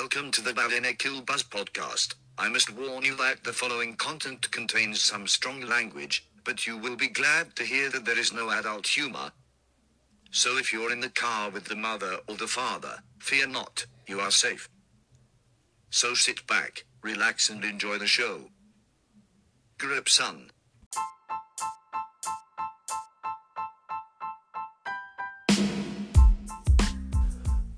welcome to the Balinekil Buzz podcast. I must warn you that the following content contains some strong language, but you will be glad to hear that there is no adult humor. So if you're in the car with the mother or the father, fear not, you are safe. So sit back, relax and enjoy the show. Grip son.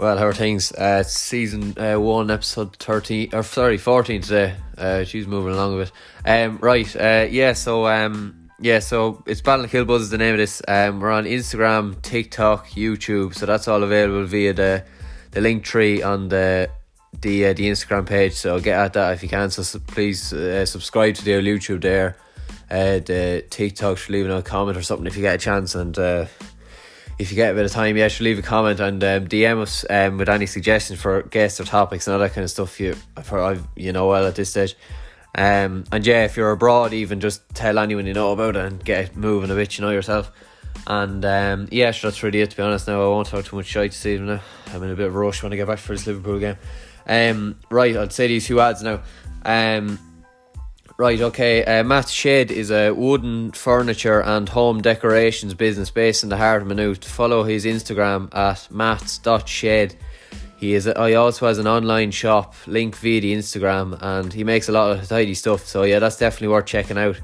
Well, how are things? Uh, season uh, one, episode thirteen, or sorry, fourteen today. Uh, she's moving along a bit. Um, right, uh, yeah. So, um, yeah. So it's Battle Kill Buzz is the name of this. Um, we're on Instagram, TikTok, YouTube. So that's all available via the the link tree on the the uh, the Instagram page. So get at that if you can. So, please uh, subscribe to the YouTube there. Uh, the TikTok leaving a comment or something if you get a chance and. Uh, if you get a bit of time, yeah, should leave a comment and um, DM us um, with any suggestions for guests or topics and all that kind of stuff. You, for you know well at this stage. Um, and yeah, if you're abroad, even just tell anyone you know about it and get it moving a bit, you know yourself. And um, yeah, sure, that's really it. To be honest, now I won't talk too much shit this evening. I'm in a bit of a rush when I get back for this Liverpool game. Um, right, I'd say these two ads now. Um, Right, okay. Uh, Matt Shed is a wooden furniture and home decorations business based in the heart of Maynooth. Follow his Instagram at matts.shed. He is. A, he also has an online shop, link via the Instagram, and he makes a lot of tidy stuff. So yeah, that's definitely worth checking out.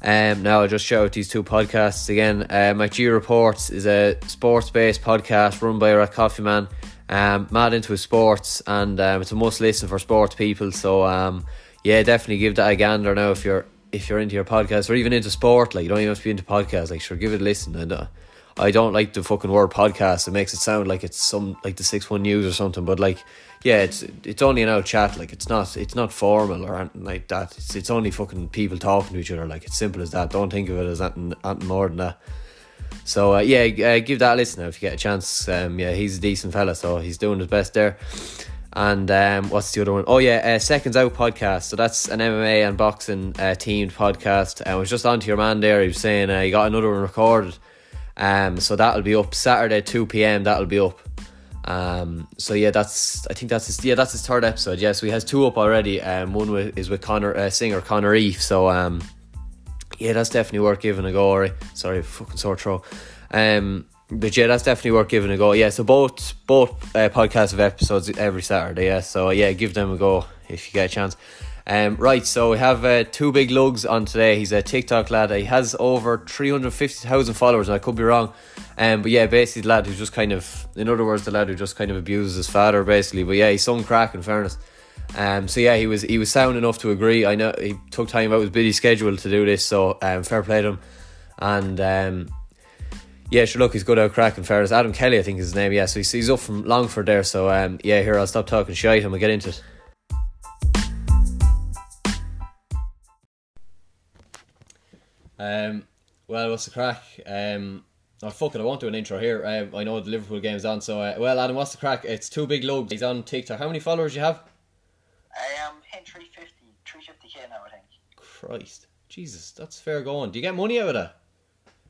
Um, now I'll just shout out these two podcasts again. Uh, McG Reports is a sports-based podcast run by a coffee man, um, mad into sports, and um, it's a must listen for sports people. So um, yeah, definitely give that a gander now if you're if you're into your podcast or even into sport. Like you don't even have to be into podcasts. Like sure, give it a listen. And uh, I don't like the fucking word podcast. It makes it sound like it's some like the six one news or something. But like, yeah, it's it's only an out chat. Like it's not it's not formal or anything like that. It's it's only fucking people talking to each other. Like it's simple as that. Don't think of it as anything, anything more than that. So uh, yeah, uh, give that a listen now if you get a chance. Um, yeah, he's a decent fella, so he's doing his best there. And um, what's the other one? Oh yeah, uh, Seconds Out podcast. So that's an MMA and boxing uh, teamed podcast. I was just on to your man there. He was saying uh, he got another one recorded. Um, so that'll be up Saturday two p.m. That'll be up. Um, so yeah, that's I think that's his, yeah that's his third episode. Yes, yeah, so he has two up already. Um, one with, is with Connor uh, singer Connor Eve. So um, yeah, that's definitely worth giving a go. Sorry, fucking sore throat. Um, but yeah, that's definitely worth giving a go. Yeah, so both both uh, podcasts have episodes every Saturday. Yeah, so yeah, give them a go if you get a chance. Um, right, so we have uh, two big lugs on today. He's a TikTok lad. He has over three hundred fifty thousand followers. And I could be wrong, um, but yeah, basically the lad who's just kind of, in other words, the lad who just kind of abuses his father, basically. But yeah, he's some crack in fairness. Um, so yeah, he was he was sound enough to agree. I know he took time out his busy schedule to do this, so um, fair play to him. And um, yeah, sure. Look, he's good out cracking. Fairness, Adam Kelly, I think is his name. Yeah, so he's, he's up from Longford there. So um, yeah, here I'll stop talking shite and we'll get into it. Um, well, what's the crack? Um, oh fuck it, I won't do an intro here. Um, I know the Liverpool game's on, so uh, well, Adam, what's the crack? It's two big lugs. He's on TikTok. How many followers you have? I am um, 350, 350k now, I think. Christ, Jesus, that's fair going. Do you get money out of that?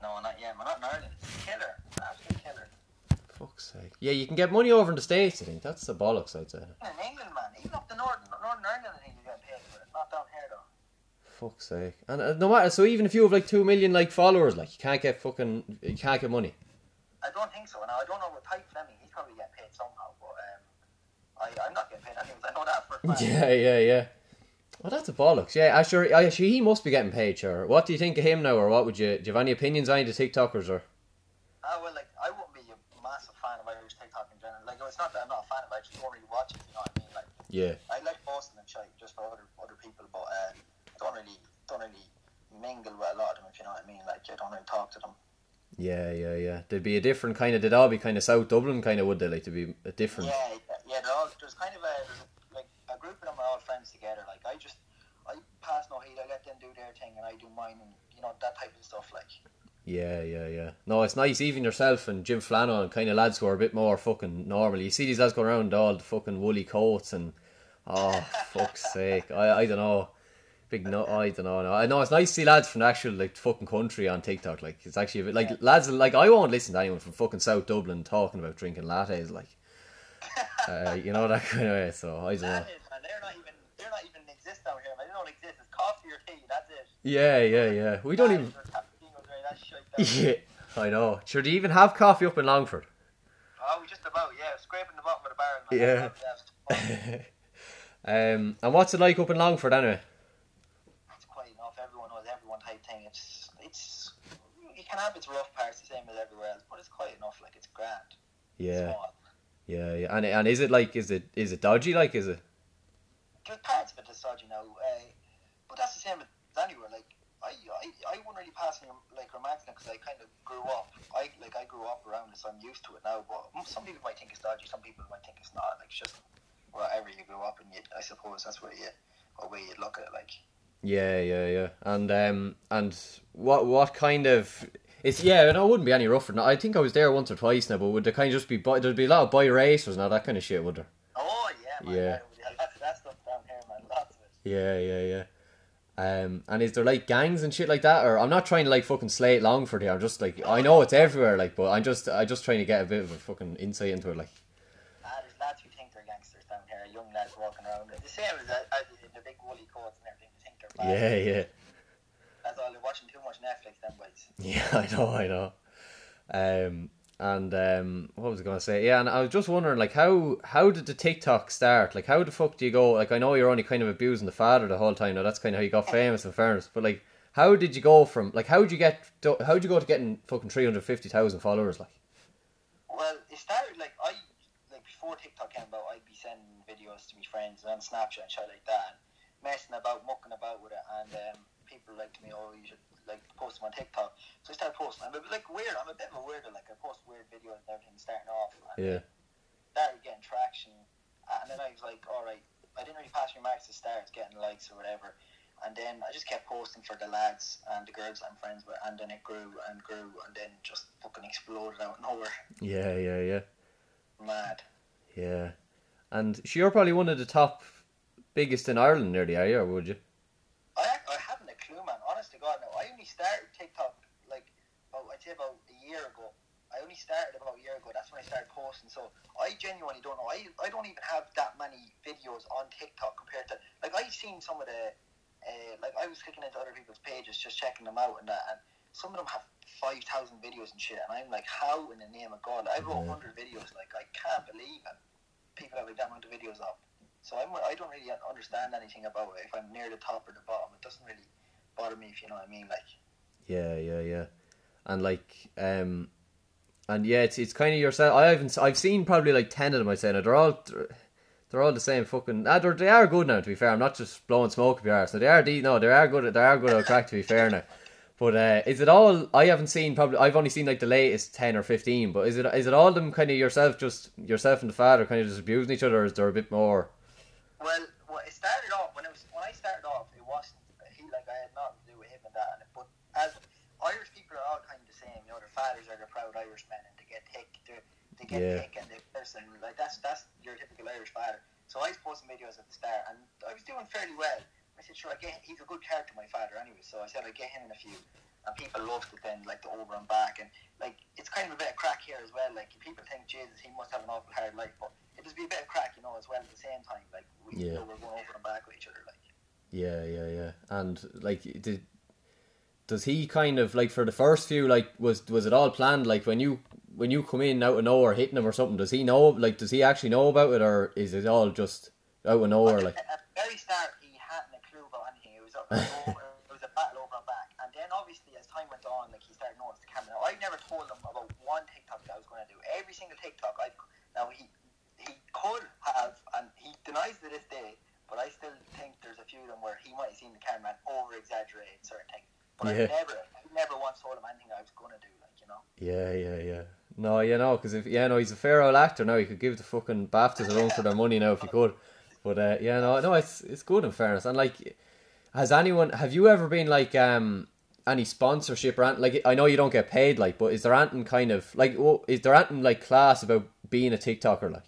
No, not yet. We're not in Ireland. Killer. Absolute killer. Fuck's sake. Yeah, you can get money over in the States, I think. That's the bollocks, I'd say. In England, man. Even up the northern, Northern Ireland, I think you get paid for it. Not down here, though. Fuck's sake. And uh, no matter, so even if you have like two million like followers, like you can't get fucking, you can't get money. I don't think so. Now, I don't know what Tyke Fleming, he's probably getting paid somehow, but um, I, I'm not getting paid anyways. I know that for a fact. Yeah, yeah, yeah. Well, that's a bollocks. Yeah, actually, actually, he must be getting paid. Sure. What do you think of him now, or what would you? Do you have any opinions on the TikTokers, or? Uh, well, like I wouldn't be a massive fan of Irish TikTok in general. Like, it's not that I'm not a fan of it. I just don't really watch it. You know what I mean? Like, yeah. I like Boston and shit just for other other people, but uh, don't really don't really mingle with a lot of them. If you know what I mean? Like, I don't really talk to them. Yeah, yeah, yeah. There'd be a different kind of. They'd all be kind of South Dublin kind of, would they? Like to be a different. Yeah, yeah. yeah all, there's kind of a like a group of them are all friends together. Like I just I pass no heat. I let them do their thing, and I do mine, and you know that type of stuff. Like. Yeah, yeah, yeah. No, it's nice. Even yourself and Jim Flanagan, kind of lads who are a bit more fucking normal. You see these lads going around all the fucking woolly coats and oh fuck's sake. I I don't know. Big no, I don't know. No, I know it's nice to see lads from the actual like fucking country on TikTok. Like it's actually a bit like lads like I won't listen to anyone from fucking South Dublin talking about drinking lattes. Like uh, you know that kind of way. So I don't know. Man. They're not even they're not even exist down here, man. They don't exist. It's coffee or tea. That's it. Yeah, yeah, yeah. We don't even. Yeah, I know. Sure, do you even have coffee up in Longford? Oh, just about yeah, scraping the bottom of the barrel. Yeah. Um, and what's it like up in Longford anyway? It's quite enough. Everyone knows everyone type thing. It's it's you can have its rough parts the same as everywhere else, but it's quite enough. Like it's grand. Yeah, Small. yeah, yeah. And and is it like is it is it dodgy? Like is it? There's parts of it that's dodgy now, uh, but that's the same as anywhere. Like I, I, I wouldn't really pass any like romancing because I kind of grew up. I like I grew up around it, so I'm used to it now. But some people might think it's dodgy. Some people might think it's not. Like it's just wherever you grew up, and you, I suppose that's where you, or way you look at it. Like Yeah, yeah, yeah. And um, and what what kind of? It's yeah. No, it wouldn't be any rougher. I think I was there once or twice now, but would there kind of just be bi- there'd be a lot of boy racers and all that kind of shit, would there? oh yeah, man, Yeah. yeah. That's that stuff down here, man. Lots of it. Yeah, yeah, yeah. Um, and is there like gangs and shit like that, or I'm not trying to like fucking slay it Longford here. I'm just like I know it's everywhere, like, but I'm just I'm just trying to get a bit of a fucking insight into it, like. Ah, there's lads who think they're gangsters down here. Young lads walking around. The same as, uh, in the big woolly coats and everything. They think they're bad. Yeah, yeah. That's all. They're watching too much Netflix, them boys. Yeah, I know, I know. Um, and um, what was I gonna say? Yeah, and I was just wondering, like, how how did the TikTok start? Like, how the fuck do you go? Like, I know you're only kind of abusing the father the whole time. Now that's kind of how you got famous, in fairness. But like, how did you go from like how did you get how would you go to getting fucking three hundred fifty thousand followers? Like, Well, it started like I like before TikTok came about. I'd be sending videos to my friends on Snapchat and shit like that, and messing about, mucking about with it, and um, people like to me, oh, you should like post them on TikTok. So I started posting. I'm a bit, like weird. I'm a bit of a weirdo. Like I post weird videos and everything starting off. And yeah, started getting traction, and then I was like, all right, I didn't really pass my marks to start getting likes or whatever, and then I just kept posting for the lads and the girls I'm friends with, and then it grew and grew, and then just fucking exploded out of nowhere. yeah, yeah, yeah, Mad. yeah. And you're probably one of the top biggest in Ireland, nearly, are you? Or would you? I, I haven't a clue, man. Honest to God, no. I only started TikTok like about, I'd say about a year ago. I only started about a year ago. That's when I started posting. So I genuinely don't know. I, I don't even have that many videos on TikTok compared to like I've seen some of the uh, like I was clicking into other people's pages just checking them out and that and some of them have five thousand videos and shit and I'm like how in the name of God I've got hundred videos like I can't believe it. People have like that amount of videos up. So I'm, I don't really understand anything about it. If I'm near the top or the bottom, it doesn't really bother me. If you know what I mean, like Yeah, yeah, yeah. And like, um, and yeah, it's it's kind of yourself. I haven't. I've seen probably like ten of them. I say now they're all they're all the same fucking. Ah, they're, they are good now. To be fair, I'm not just blowing smoke up your arse. So they are. de- No, they are good. They are good at crack. To be fair now. But uh, is it all? I haven't seen probably. I've only seen like the latest ten or fifteen. But is it is it all them kind of yourself, just yourself and the father, kind of just abusing each other? Or is there a bit more? Well, well, it started off when it was when I started off. It wasn't he like I had nothing to do with him and that. But as Irish people are all kind of the same, you know, their fathers are the Irishmen, and they get thick, they they get Yeah. thick, and they person like that's that's your typical Irish father. So I was posting videos at the start, and I was doing fairly well. I said, sure, I get he's a good character, my father, anyway. So I said I get him in a few, and people loved it then, like the over and back, and like it's kind of a bit of crack here as well. Like people think Jesus, he must have an awful hard life, but it does be a bit of crack, you know, as well at the same time. Like we Yeah. know we're going over and back with each other, like. Yeah, yeah, yeah. And like, did does he kind of like for the first few like was was it all planned? Like when you when you come in out of nowhere hitting him or something, does he know? Like, does he actually know about it, or is it all just out of nowhere? Like, At the very start, he hadn't a clue about anything. It was a, it was a battle over back. And then obviously, as time went on, like he started noticing the camera. Now, I never told him about one TikTok that I was going to do. Every single TikTok, I now he he could have, and he denies to this day. But I still think there's a few of them where he might have seen the cameraman over exaggerate certain things. But Yeah. I never, I never once told him anything I was going to do. Like you know. yeah, yeah, yeah. No, yeah, know, because if yeah, no, he's a fair old actor now. He could give the fucking BAFTAs a run for their money now if he could. But uh, yeah, no, no, it's it's good in fairness. And like, has anyone? Have you ever been like um any sponsorship or anything? Like, I know you don't get paid, like, but is there anything kind of like, is there anything like class about being a TikToker? Like,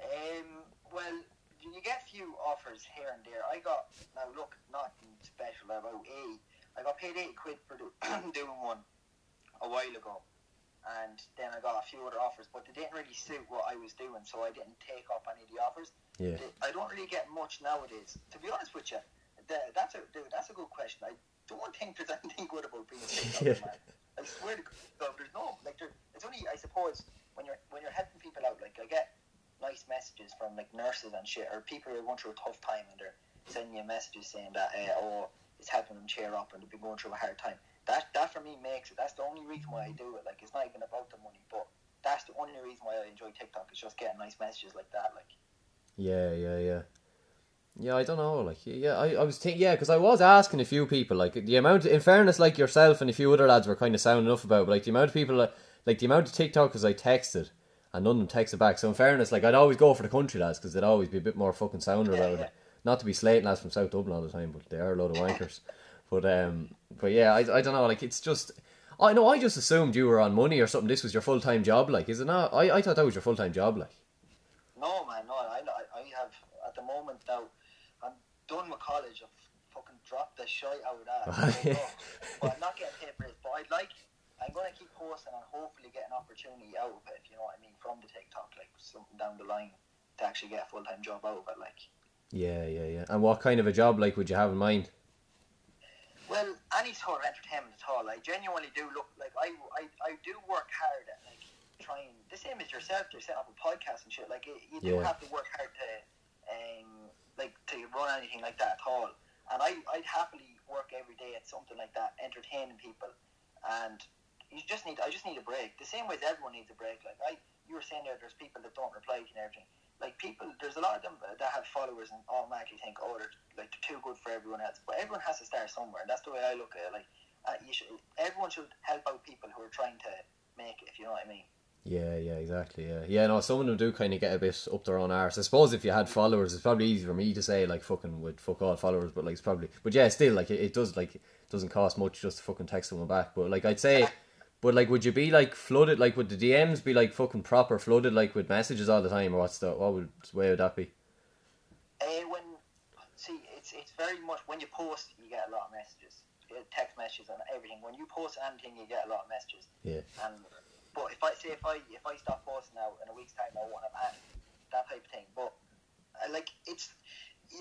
Um, well, you get a few offers here and there. I got now look nothing special about eight. I got paid eight quid for do, doing one a while ago, and then I got a few other offers, but they didn't really suit what I was doing, so I didn't take up any of the offers. Yeah. I don't really get much nowadays. To be honest with you, that's a dude, that's a good question. I don't think there's anything good about being a Yeah. man. I swear to God, there's no like there, it's only I suppose when you're when you're helping people out. Like I get nice messages from like nurses and shit, or people who are going through a tough time and they're sending you messages saying that uh, oh it's helping them cheer up and they've been going through a hard time. That that for me makes it. That's the only reason why I do it. Like it's not even about the money, but that's the only reason why I enjoy TikTok. Is just getting nice messages like that. Like Yeah, yeah, yeah. Yeah, I don't know. Like, yeah, I, I was thinking, yeah, because I was asking a few people, like, the amount, in fairness, like yourself and a few other lads were kind of sound enough about, but like the amount of people, like, like the amount of TikTokers I texted, and none of them texted back. So in fairness, like, I'd always go for the country lads because they'd always be a bit more fucking sounder Yeah, about yeah. it. Not to be slating lads from South Dublin all the time, but they are a load of wankers. but um, but yeah, I, I don't know. Like, it's just. I know. I just assumed you were on money or something. This was your full time job. Like, is it not? I, I thought that was your full time job. Like, No, man, no. I, I, I have at the moment now. I'm done with college. I've fucking dropped the shite out of that. But I'm not getting paid for it. But I'd like. I'm gonna keep posting and hopefully get an opportunity out of it. If you know what I mean, from the TikTok, like something down the line to actually get a full time job out of it. Like, yeah, yeah, yeah. And what kind of a job like would you have in mind? well, any sort of entertainment at all. I genuinely do look like I, I, I do work hard at like trying the same as yourself. You're setting up a podcast and shit. Like it, you do Yeah. have to work hard to, um, like to run anything like that at all. And I, I'd happily work every day at something like that, entertaining people. And you just need, I just need a break. The same way as everyone needs a break. Like I, you were saying there, there's people that don't reply to you and everything. Like people, there's a lot of them that have followers and automatically think, oh, they're like too good for everyone else. But everyone has to start somewhere, and that's the way I look at it. Like, uh, you should, everyone should help out people who are trying to make it. If you know what I mean. Yeah, yeah, exactly. Yeah, yeah. No, some of them do kind of get a bit up their own arse. I suppose if you had followers, it's probably easy for me to say like fucking with fuck all followers, but like it's probably, but yeah, still like it, it does like it doesn't cost much just to fucking text someone back. But like I'd say, but like would you be like flooded? Like would the DMs be like fucking proper flooded like with messages all the time, or what's the what would way would that be? Uh, when see, it's it's very much when you post, you get a lot of messages, uh, text messages and everything. When you post anything, you get a lot of messages. Yeah. And but if I say if I if I stop posting now in a week's time, I won't have any that type of thing. But uh, like it's.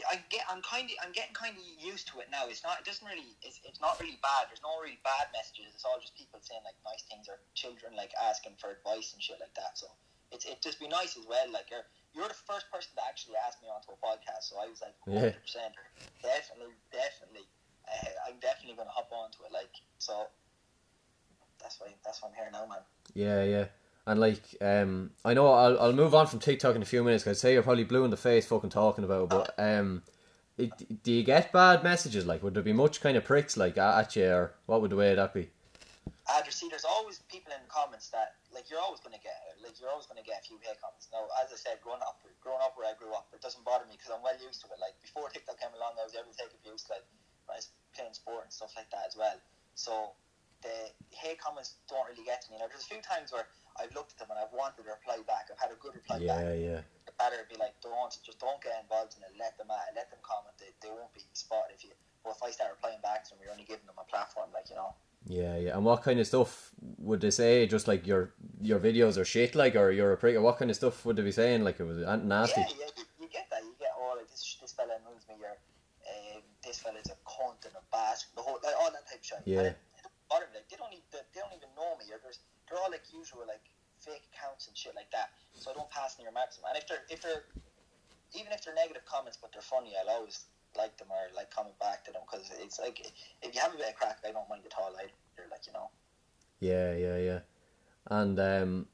I get. I'm kind of. I'm getting kind of used to it now. It's not. It doesn't really. It's, it's not really bad. There's no really bad messages. It's all just people saying like nice things or children like asking for advice and shit like that. So it's it just be nice as well. Like you're you're the first person to actually ask me onto a podcast. So I was like, Yeah. 100 percent, definitely, definitely. Uh, I'm definitely gonna hop onto it. Like so. That's why. That's why I'm here now, man. Yeah, yeah. And like, um, I know I'll I'll move on from TikTok in a few minutes. Cause I'd say you're probably blue in the face, fucking talking about. it, But um, it, do you get bad messages? Like, would there be much kind of pricks like at you, or what would the way that be? Uh, see, there's always people in the comments that like you're always gonna get like you're always gonna get a few hate comments. Now, as I said, growing up, growing up where I grew up, it doesn't bother me because I'm well used to it. Like before TikTok came along, I was able to take abuse like when I was playing sport and stuff like that as well. So the hate comments don't really get to me. Now, there's a few times where I've looked at them and I've wanted a reply back. I've had a good reply back. Yeah, yeah, The better be like, don't just don't get involved in it. Let them at it. Let them comment. They, they won't be spotted if you. But if I start replying back to them, you're only giving them a platform. Like you know. yeah, yeah. And what kind of stuff would they say? Just like your your videos are shit, like, or you're a prick, or what kind of stuff would they be saying? Like, it was nasty. Yeah, yeah, you, you get that. You get all like this. This fella annoys me. You're, um, this fella's a cunt and a bastard. The whole, like, all that type of shit. Yeah. It, it don't bother me. Like, they don't even they don't even know me. Or there's they're all like usual like fake accounts and shit like that. So I don't pass any remarks. And if they're if they're even if they're negative comments but they're funny, I'll always like them or like comment back to them because it's like if you have a bit of crack, I don't mind at all. Either, they're like you know. Yeah, yeah, yeah. And um,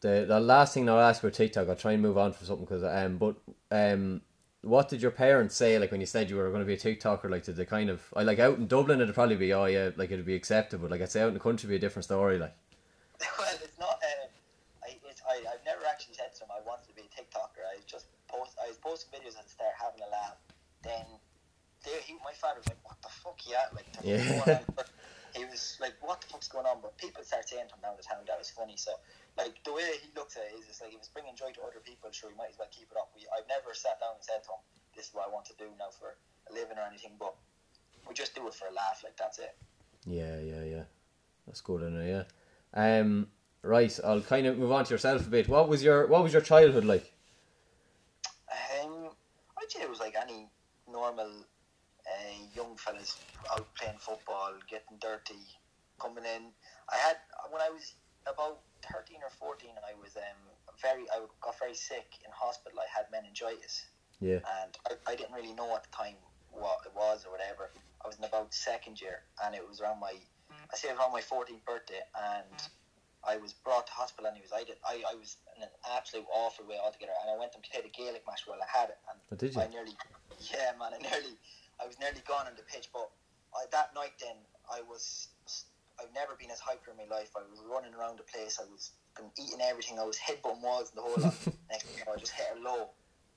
the the last thing I'll ask about TikTok, I'll try and move on for something because um, but um, what did your parents say like when you said you were going to be a TikToker? Like, did they kind of I like out in Dublin it'd probably be oh yeah, like it'd be acceptable. like I'd say out in the country be a different story. Like, well, it's not. Uh, I, it's, I, I've never actually said to him I wanted to be a TikToker. I just post. I was posting videos and start, having a laugh. Then, there, he, my father was like, "What the fuck, yeah?" Like, Yeah. fuck's going on? he was like, "What the fuck's going on?" But people start saying to him down the town that was funny. So, like, the way he looks at it is, it's like if it's bringing joy to other people, sure, he might as well keep it up. We, I've never sat down and said to him, "This is what I want to do now for a living" or anything. But we just do it for a laugh. Like that's it. yeah, yeah, yeah, that's good, I know, yeah. Um, right, I'll kind of move on to yourself a bit. What was your What was your childhood like? Um, I'd say it was like any normal uh, young fellas out playing football, getting dirty, coming in. I had when I was about thirteen or fourteen, I was um very I got very sick in hospital. I had meningitis, Yeah. and I, I didn't really know at the time what it was or whatever. I was in about second year, and it was around my I say it was around my 14th birthday, and I was brought to hospital. Anyways, I did I, I was in an absolute awful way altogether, and I went and played a Gaelic match while I had it, and Oh, did you? I nearly yeah man, I nearly I was nearly gone on the pitch, but I, that night then I was I've never been as hyper in my life. I was running around the place. I was eating everything. I was headbutting walls and the whole lot. Next thing you know, I just hit a low,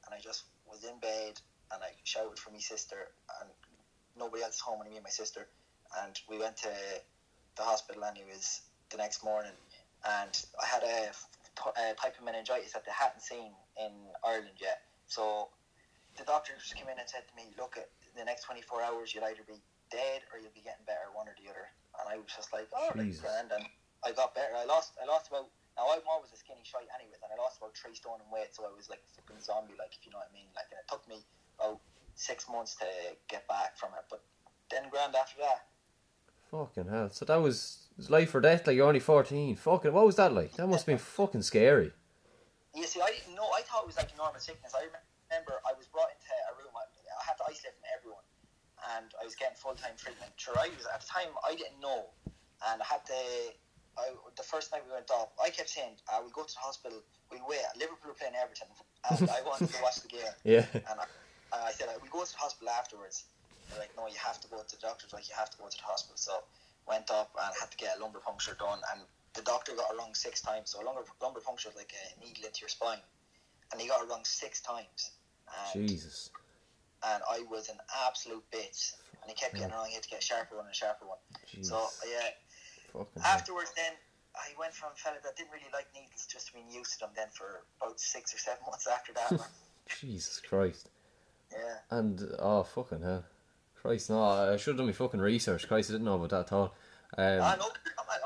and I just was in bed and I shouted for my sister, and nobody else home, only me and my sister, and we went to the hospital. anyways, the next morning, and I had a, a type of meningitis that they hadn't seen in Ireland yet. So the doctors came in and said to me, "Look, at the next 24 hours, you'll either be dead or you'll be getting better, one or the other." And I was just like, "Oh, Jesus. grand." And I got better. I lost. I lost about. Now I'm always a skinny shite anyways, and I lost about three stone in weight, so I was like a fucking zombie, like if you know what I mean. Like, and it took me about six months to get back from it, but then grand after that. Fucking hell. So that was, was life or death. Like you're only fourteen. Fucking. What was that like? That must have been fucking scary. You see, I didn't know. I thought it was like a normal sickness. I remember I was brought into a room. I, I had to isolate from everyone, and I was getting full time treatment. Sure, I was at the time I didn't know, and I had to. I, the first night we went up, I kept saying, uh, "We go to the hospital. We wait. Liverpool are playing Everton, and I wanted to watch the game." Yeah. And I, I said, "We go to the hospital afterwards." They're like, "No, you have to go to the doctor's. Like, you have to go to the hospital." So went up and had to get a lumbar puncture done, and the doctor got it wrong six times. So a lumbar lumbar puncture is like a needle into your spine, and he got it wrong six times. And, Jesus. and I was an absolute bitch, and he kept getting it wrong. He had to get a sharper one and a sharper one. Jesus. So yeah, Fucking afterwards then. I went from a fella that didn't really like needles just to being used to them then for about six or seven months after that. man. Jesus Christ. yeah. And oh fucking hell. Christ, no, I should have done my fucking research. Christ, I didn't know about that at all. Um, I know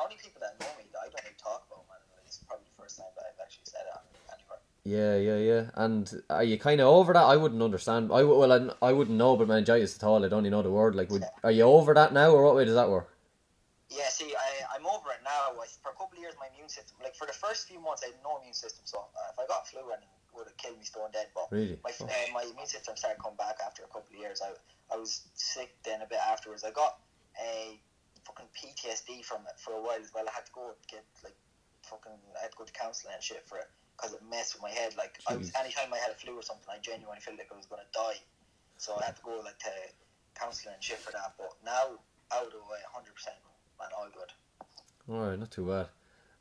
only people that know me that I don't even talk about man. It's probably the first time that I've actually said it anywhere. Yeah, yeah, yeah. And are you kind of over that? I wouldn't understand. I well, I, I wouldn't know about meningitis at all. I don't even know the word. Like, would are you over that now, or what way does that work? Yeah, see, I, I'm over it now. I, for a couple of years, my immune system, like for the first few months, I had no immune system. So uh, if I got flu, and it would have killed me stone dead. But Really? my uh, my immune system started coming back after a couple of years. I I was sick then a bit afterwards. I got a fucking PTSD from it for a while as well. I had to go get like fucking I had to go to counselling and shit for it because it messed with my head. Like I was anytime I had a flu or something, I genuinely felt like I was gonna die. So I had to go like to counselling and shit for that. But now out of the way, hundred percent, man, all good. All right, not too bad.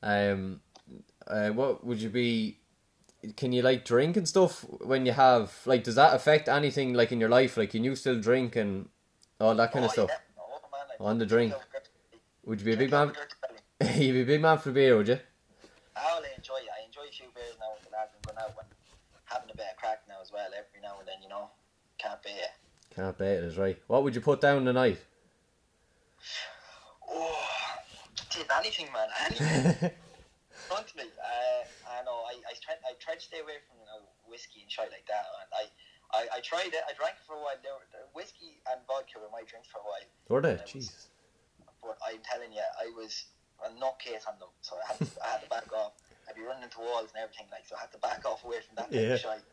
Um, uh, what would you be? Can you like drink and stuff when you have like? Does that affect anything like in your life? Like, can you still drink and all that kind of Oh, stuff? yeah. Oh, man, On the drink drink. over dirty belly. Would you be a big man? over dirty belly. You'd be a big man for beer, would you? I only enjoy it. I enjoy a few beers now with the lads and going out and having a bit of crack now as well. Every now and then, you know, can't beat it. Can't bet it is right. What would you put down tonight? Oh, did anything, man. Anything. front me. I know. I, I tried. To stay away from you know whiskey and shit like that. And I, I, I tried it. I drank it for a while. There were, the whiskey and vodka were my drinks for a while. Were they? Jesus. But I'm telling you, I was a nutcase on them. So I had to, I had to back off. I'd be running into walls and everything like. So I had to back off away from that kind Yeah. of shit.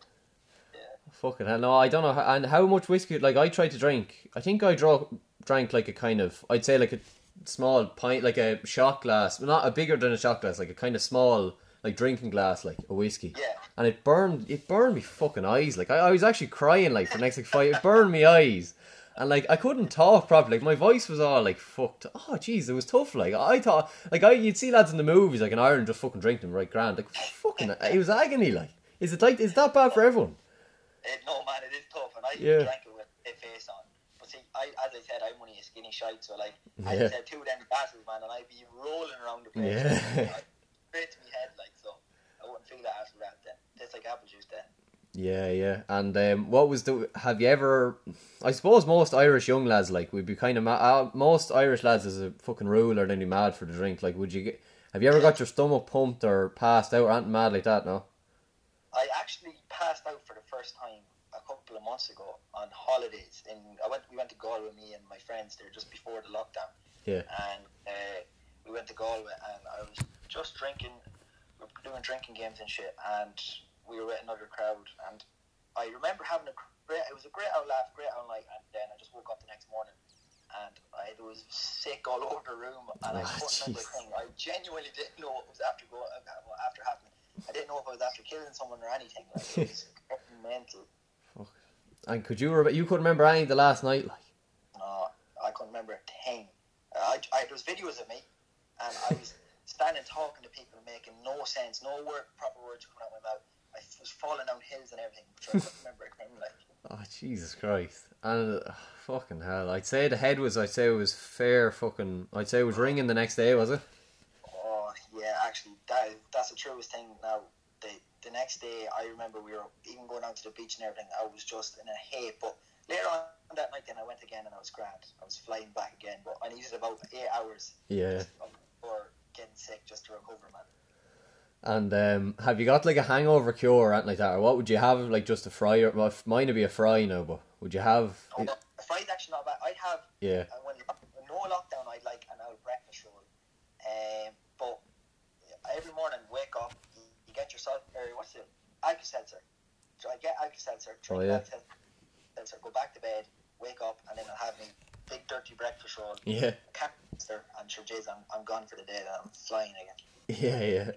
Fucking hell, no, I don't know. How, and how much whiskey? Like, I tried to drink. I think I draw, drank like a kind of, I'd say like a small pint, like a shot glass, but not a bigger than a shot glass, like a kind of small, like drinking glass, like a whiskey. Yeah. And it burned, it burned me fucking eyes. Like, I, I was actually crying, like, for the next like five, it burned me eyes. And like I couldn't talk properly. Like my voice was all like fucked. Oh jeez, it was tough. Like I thought, like I you'd see lads in the movies like in Ireland just fucking drink them right grand. Like fucking, it was agony. Like is it like is that bad for everyone? It, no man, it is tough, and I Yeah. drank it with a face on. But see, I, as I said, I'm only a skinny shite, so like I Yeah. just had two of them glasses, man, and I'd be rolling around the place. Yeah. I'd straight to my head, like so. I wouldn't feel that after that. Then tastes like apple juice. Then Yeah, yeah. And um, what was the? Have you ever? I suppose most Irish young lads like would be kind of ma- uh, most Irish lads as a fucking rule are then mad for the drink. Like, would you get? Have you ever got your stomach pumped or passed out or anything mad like that? No. I actually passed out for the first time a couple of months ago on holidays. In I went, we went to Galway, me and my friends there just before the lockdown, Yeah. and uh, we went to Galway, and I was just drinking, we were doing drinking games and shit, and we were with another crowd, and I remember having a great, it was a great out laugh, great out night, and then I just woke up the next morning. And I was sick all over the room, and I Ah, couldn't remember a thing. I genuinely didn't know what was after going uh, after happening. I didn't know if I was after killing someone or anything. Like, it was mental. And could you remember? You couldn't remember any of the last night, like. No, I couldn't remember a thing. I, I, there was videos of me, and I was standing talking to people making no sense, no word, proper words coming out of my mouth. I was falling down hills and everything, which I couldn't remember thing like. Oh Jesus Christ! And uh, fucking hell, I'd say the head was. I'd say it was fair. Fucking. I'd say it was ringing the next day, was it? Oh yeah, actually, that that's the truest thing. Now, the the next day, I remember we were even going out to the beach and everything. I was just in a haze. But later on that night, then I went again and I was grand. I was flying back again, but I needed about eight hours Yeah. for getting sick just to recover, man. And um, have you got like a hangover cure or anything like that, or what would you have? Like just a fry? Or, well, mine would be a fry now, but would you have? Oh, but Friday's actually not bad. I'd have Yeah. and when, when no lockdown, I'd like an old breakfast roll. Um, but every morning, wake up, you, you get yourself, or what's it, Alka Seltzer. So I get Alka Seltzer, drink Oh, yeah. Alka Seltzer, go back to bed, wake up, and then I'll have me big dirty breakfast roll, Yeah. canister, and sure, jeez, I'm, I'm gone for the day, I'm flying again. Yeah, yeah.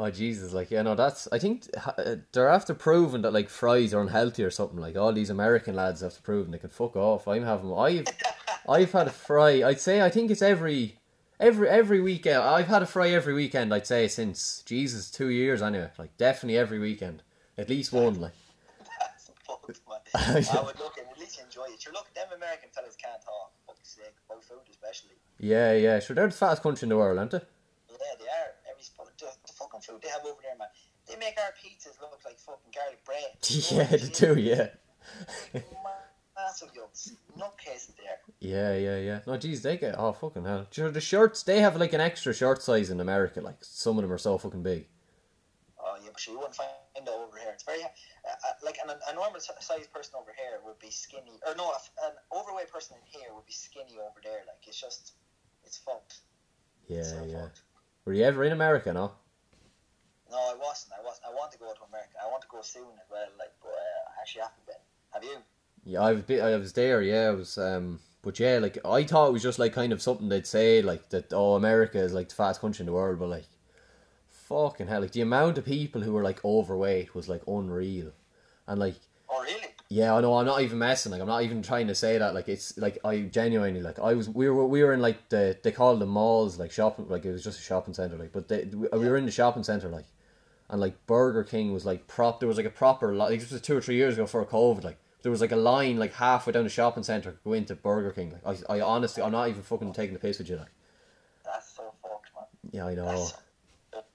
Oh Jesus, like yeah, no, that's. I think uh, they're after proving that like fries are unhealthy or something. Like all these American lads have to prove they can fuck off. I'm having. I've, I've had a fry. I'd say I think it's every, every every weekend. I've had a fry every weekend. I'd say since Jesus two years anyway. Like definitely every weekend, at least one. Like That's fucked, man. I would look, and at least you enjoy it. You're look, them American fellas can't talk, fuck's sake, about food especially. yeah, yeah. Sure, they're the fattest country in the world, aren't they? Yeah, they are. Every spot, the, the fucking food they have over there, man. They make our pizzas look like fucking garlic bread. yeah, they do. Yeah. Massive yolks. Nutcases there. Yeah, yeah, yeah. No, geez, they get oh fucking hell. Sure, the shirts they have like an extra shirt size in America. Like some of them are so fucking big. Oh, yeah, but sure, you wouldn't find that over here. It's very, uh, uh, like, an, a normal si- sized person over here would be skinny. Or no, an overweight person in here would be skinny over there. Like, it's just, it's fucked. Yeah, It's so yeah. fucked. Were you ever in America? No. No, I wasn't. I wasn't. I want to go to America. I want to go soon as well. Like, but uh, I actually haven't been. Have you? Yeah, I was I was there. Yeah, I was. Um, but yeah, like I thought it was just like kind of something they'd say like that. Oh, America is like the fastest country in the world, but like, fucking hell, like the amount of people who were like overweight was like unreal, and like Oh, really? Yeah, I know. I'm not even messing. Like, I'm not even trying to say that. Like, it's like I genuinely like I was. We were we were in like the they call them malls, like shopping. Like it was just a shopping center. Like, but they, we, we were in the shopping center, like, and like Burger King was like prop. There was like a proper. li- Like, this was two or three years ago for COVID. Like, there was like a line like halfway down the shopping center going to go into Burger King. Like, I, I honestly, I'm not even fucking taking the piss with you. Like, That's so fucked, man. yeah, I know. That's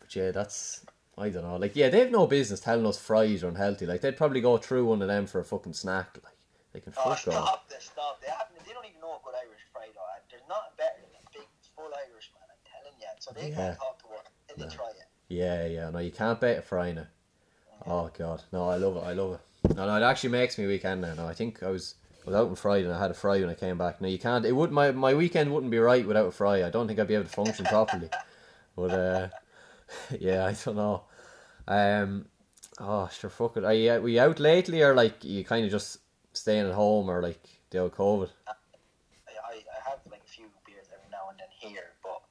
But yeah, that's I don't know. Like, yeah, they have no business telling us fries are unhealthy. Like, they'd probably go through one of them for a fucking snack. Like, they can Oh, fuck off. stop! They stop. They haven't. They don't even know a good Irish there's nothing better than a big full Irishman. I'm telling you. So they Yeah. can't talk to us. They No. try it. Yeah, yeah. No, you can't bet a fry now. Oh god, no, I love it. I love it. No, no, it actually makes me weekend now. No, I think I was I was out on Friday and I had a fry when I came back. Now you can't. It would my my weekend wouldn't be right without a fry. I don't think I'd be able to function properly. But uh, yeah, I don't know. Um, oh sure, fuck it. Are you were you out lately or like you kind of just staying at home or like the old COVID? I, I, I have like a few beers every now and then here, but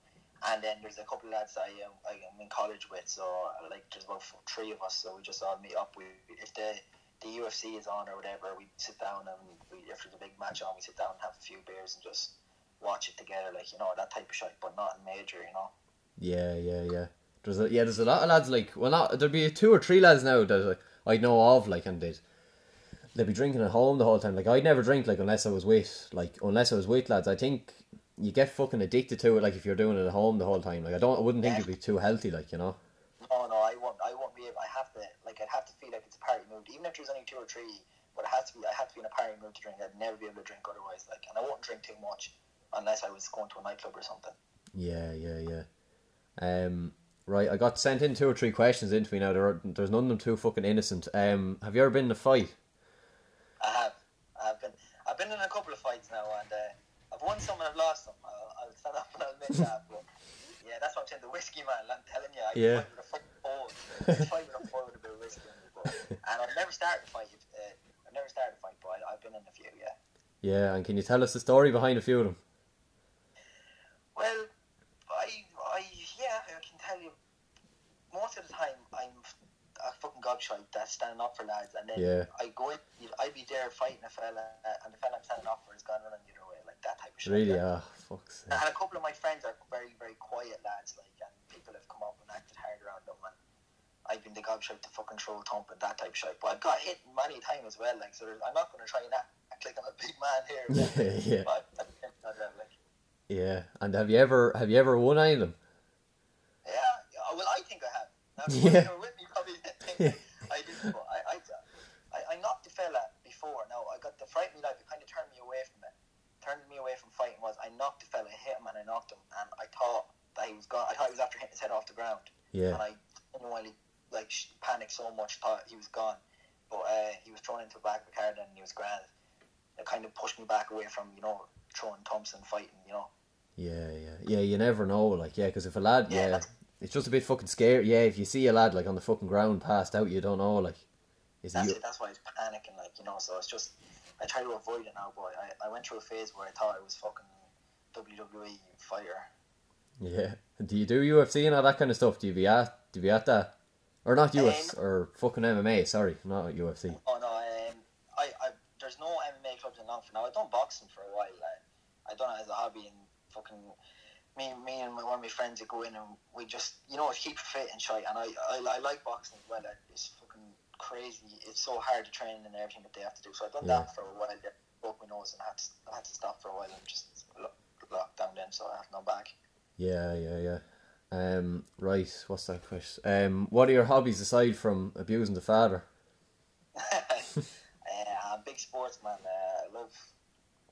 and then there's a couple of lads I um, I am in college with, so uh, like there's about f- three of us, so we just all meet up. We if the the UFC is on or whatever, we sit down and we, if there's a big match on, we sit down and have a few beers and just watch it together, like you know that type of shit, but not in major, you know. Yeah, yeah, yeah. There's a, yeah, there's a lot of lads like well, not there'd be two or three lads now that like, I know of like and they'd they'd be drinking at home the whole time. Like I'd never drink like unless I was with like unless I was with lads. I think you get fucking addicted to it like if you're doing it at home the whole time. Like I don't, I wouldn't think it'd be too healthy. Like you know. No, no, I won't. I won't be able. I have to like. I'd have to feel like it's a party mood, even if there's only two or three. But it has to be. I have to be in a party mood to drink. I'd never be able to drink otherwise. Like, and I won't drink too much unless I was going to a nightclub or something. Yeah, yeah, yeah. Um, right, I got sent in two or three questions into me now. There are, there's none of them too fucking innocent. Um, have you ever been in a fight? I have. I've been. I've been in a couple of fights now, and uh, won some and I've lost some. I'll, I'll stand up and I'll admit that. But yeah, that's what I'm saying. The whiskey man. I'm telling you, I Yeah. fight with a fucking bowl. I fight with a bowl with a bit of whiskey in and I've never started a fight. Uh, I've never started a fight, but I, I've been in a few. Yeah. Yeah, and can you tell us the story behind a few of them? Well, I, I, yeah, I can tell you. Most of the time, I'm a fucking gobshite that's standing up for lads, and then Yeah. I go in, I'd be there fighting a fella, and the fella I'm standing up for is gone running the other way, that type of shit. Really? yeah. Ah, fuck's sake. And a couple of my friends are very, very quiet lads, like, and people have come up and acted hard around them, and I've been the gobshite to fucking throw a thump and that type of shit. But I've got hit many times as well, like, so I'm not going to try and act like I'm a big man here. yeah, but I'm uh, like, yeah. And have you ever have you ever won any of them? Yeah, yeah, well, I think I have. Now, Yeah. yeah. you were with me, probably Yeah. I didn't, but I, I, I, I knocked the fella before. Now, I got the fright in me life, it kind of turned me away from it. Turned me away from fighting was I knocked a fella, I hit him, and I knocked him, and I thought that he was gone. I thought he was after hitting his head off the ground, Yeah, and I genuinely like panicked so much, thought he was gone. But uh, he was thrown into the back of the car then, and he was grand. It kind of pushed me back away from you know throwing Thompson fighting, you know. yeah, yeah, yeah. You never know, like, yeah, because if a lad, Yeah, yeah, it's just a bit fucking scary. Yeah, if you see a lad like on the fucking ground passed out, you don't know, like, is That's he? it. That's why he's panicking, like you know. So it's just I try to avoid it now, but I, I went through a phase where I thought I was fucking WWE fighter. Yeah. Do you do UFC and all that kind of stuff? Do you be at? Do you be at that? Or not Um, or fucking MMA? Sorry, not UFC. Oh no, um, I, I there's no MMA clubs in Longford now. I done boxing for a while. I, I done it as a hobby and fucking me, me and my, one of my friends would go in and we just you know keep fit and shit. And I, I, I like boxing as well. It's fucking crazy. It's so hard to train and everything that they have to do. So I've done Yeah. that for a while. Then broke my nose and I had to, I had to stop for a while and just lo- locked down then. So I have no back. Yeah, yeah, yeah. Um, right. What's that question? Um, what are your hobbies aside from abusing the father? uh, I'm a big sportsman. Uh, I love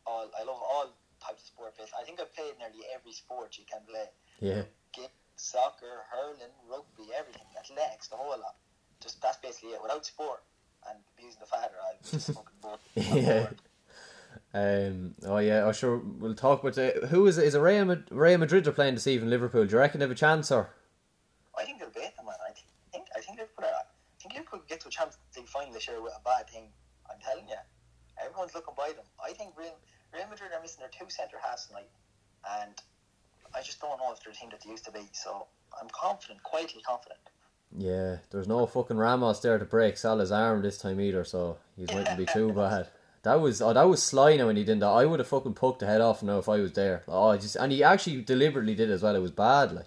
all. I love all types of sport. Based. I think I've played nearly every sport you can play. Yeah, Game, soccer, hurling, rugby, everything, athletics, the whole lot. Just that's basically it. Without sport and abusing the father, I'm just fucking bored. Yeah. bored. Um. Oh yeah. Oh sure. We'll talk about the, who is it? Is it Real, Mad- Real Madrid are playing this evening? Liverpool. Do you reckon they have a chance or? I think they'll beat them, man. I think. I think Liverpool. Are, I think Liverpool could get to a Champions League final this year with a bad thing. I'm telling you, everyone's looking by them. I think Real, Real Madrid are missing their two centre halves tonight, and I just don't know if they're the team that they used to be. So I'm confident, quietly confident. Yeah. There's no fucking Ramos there to break Salah's arm this time either, so he mightn't be too bad. That was oh that was sly now when he did that. I would have fucking poked the head off now if I was there. Oh, I just and he actually deliberately did as well. It was bad, like.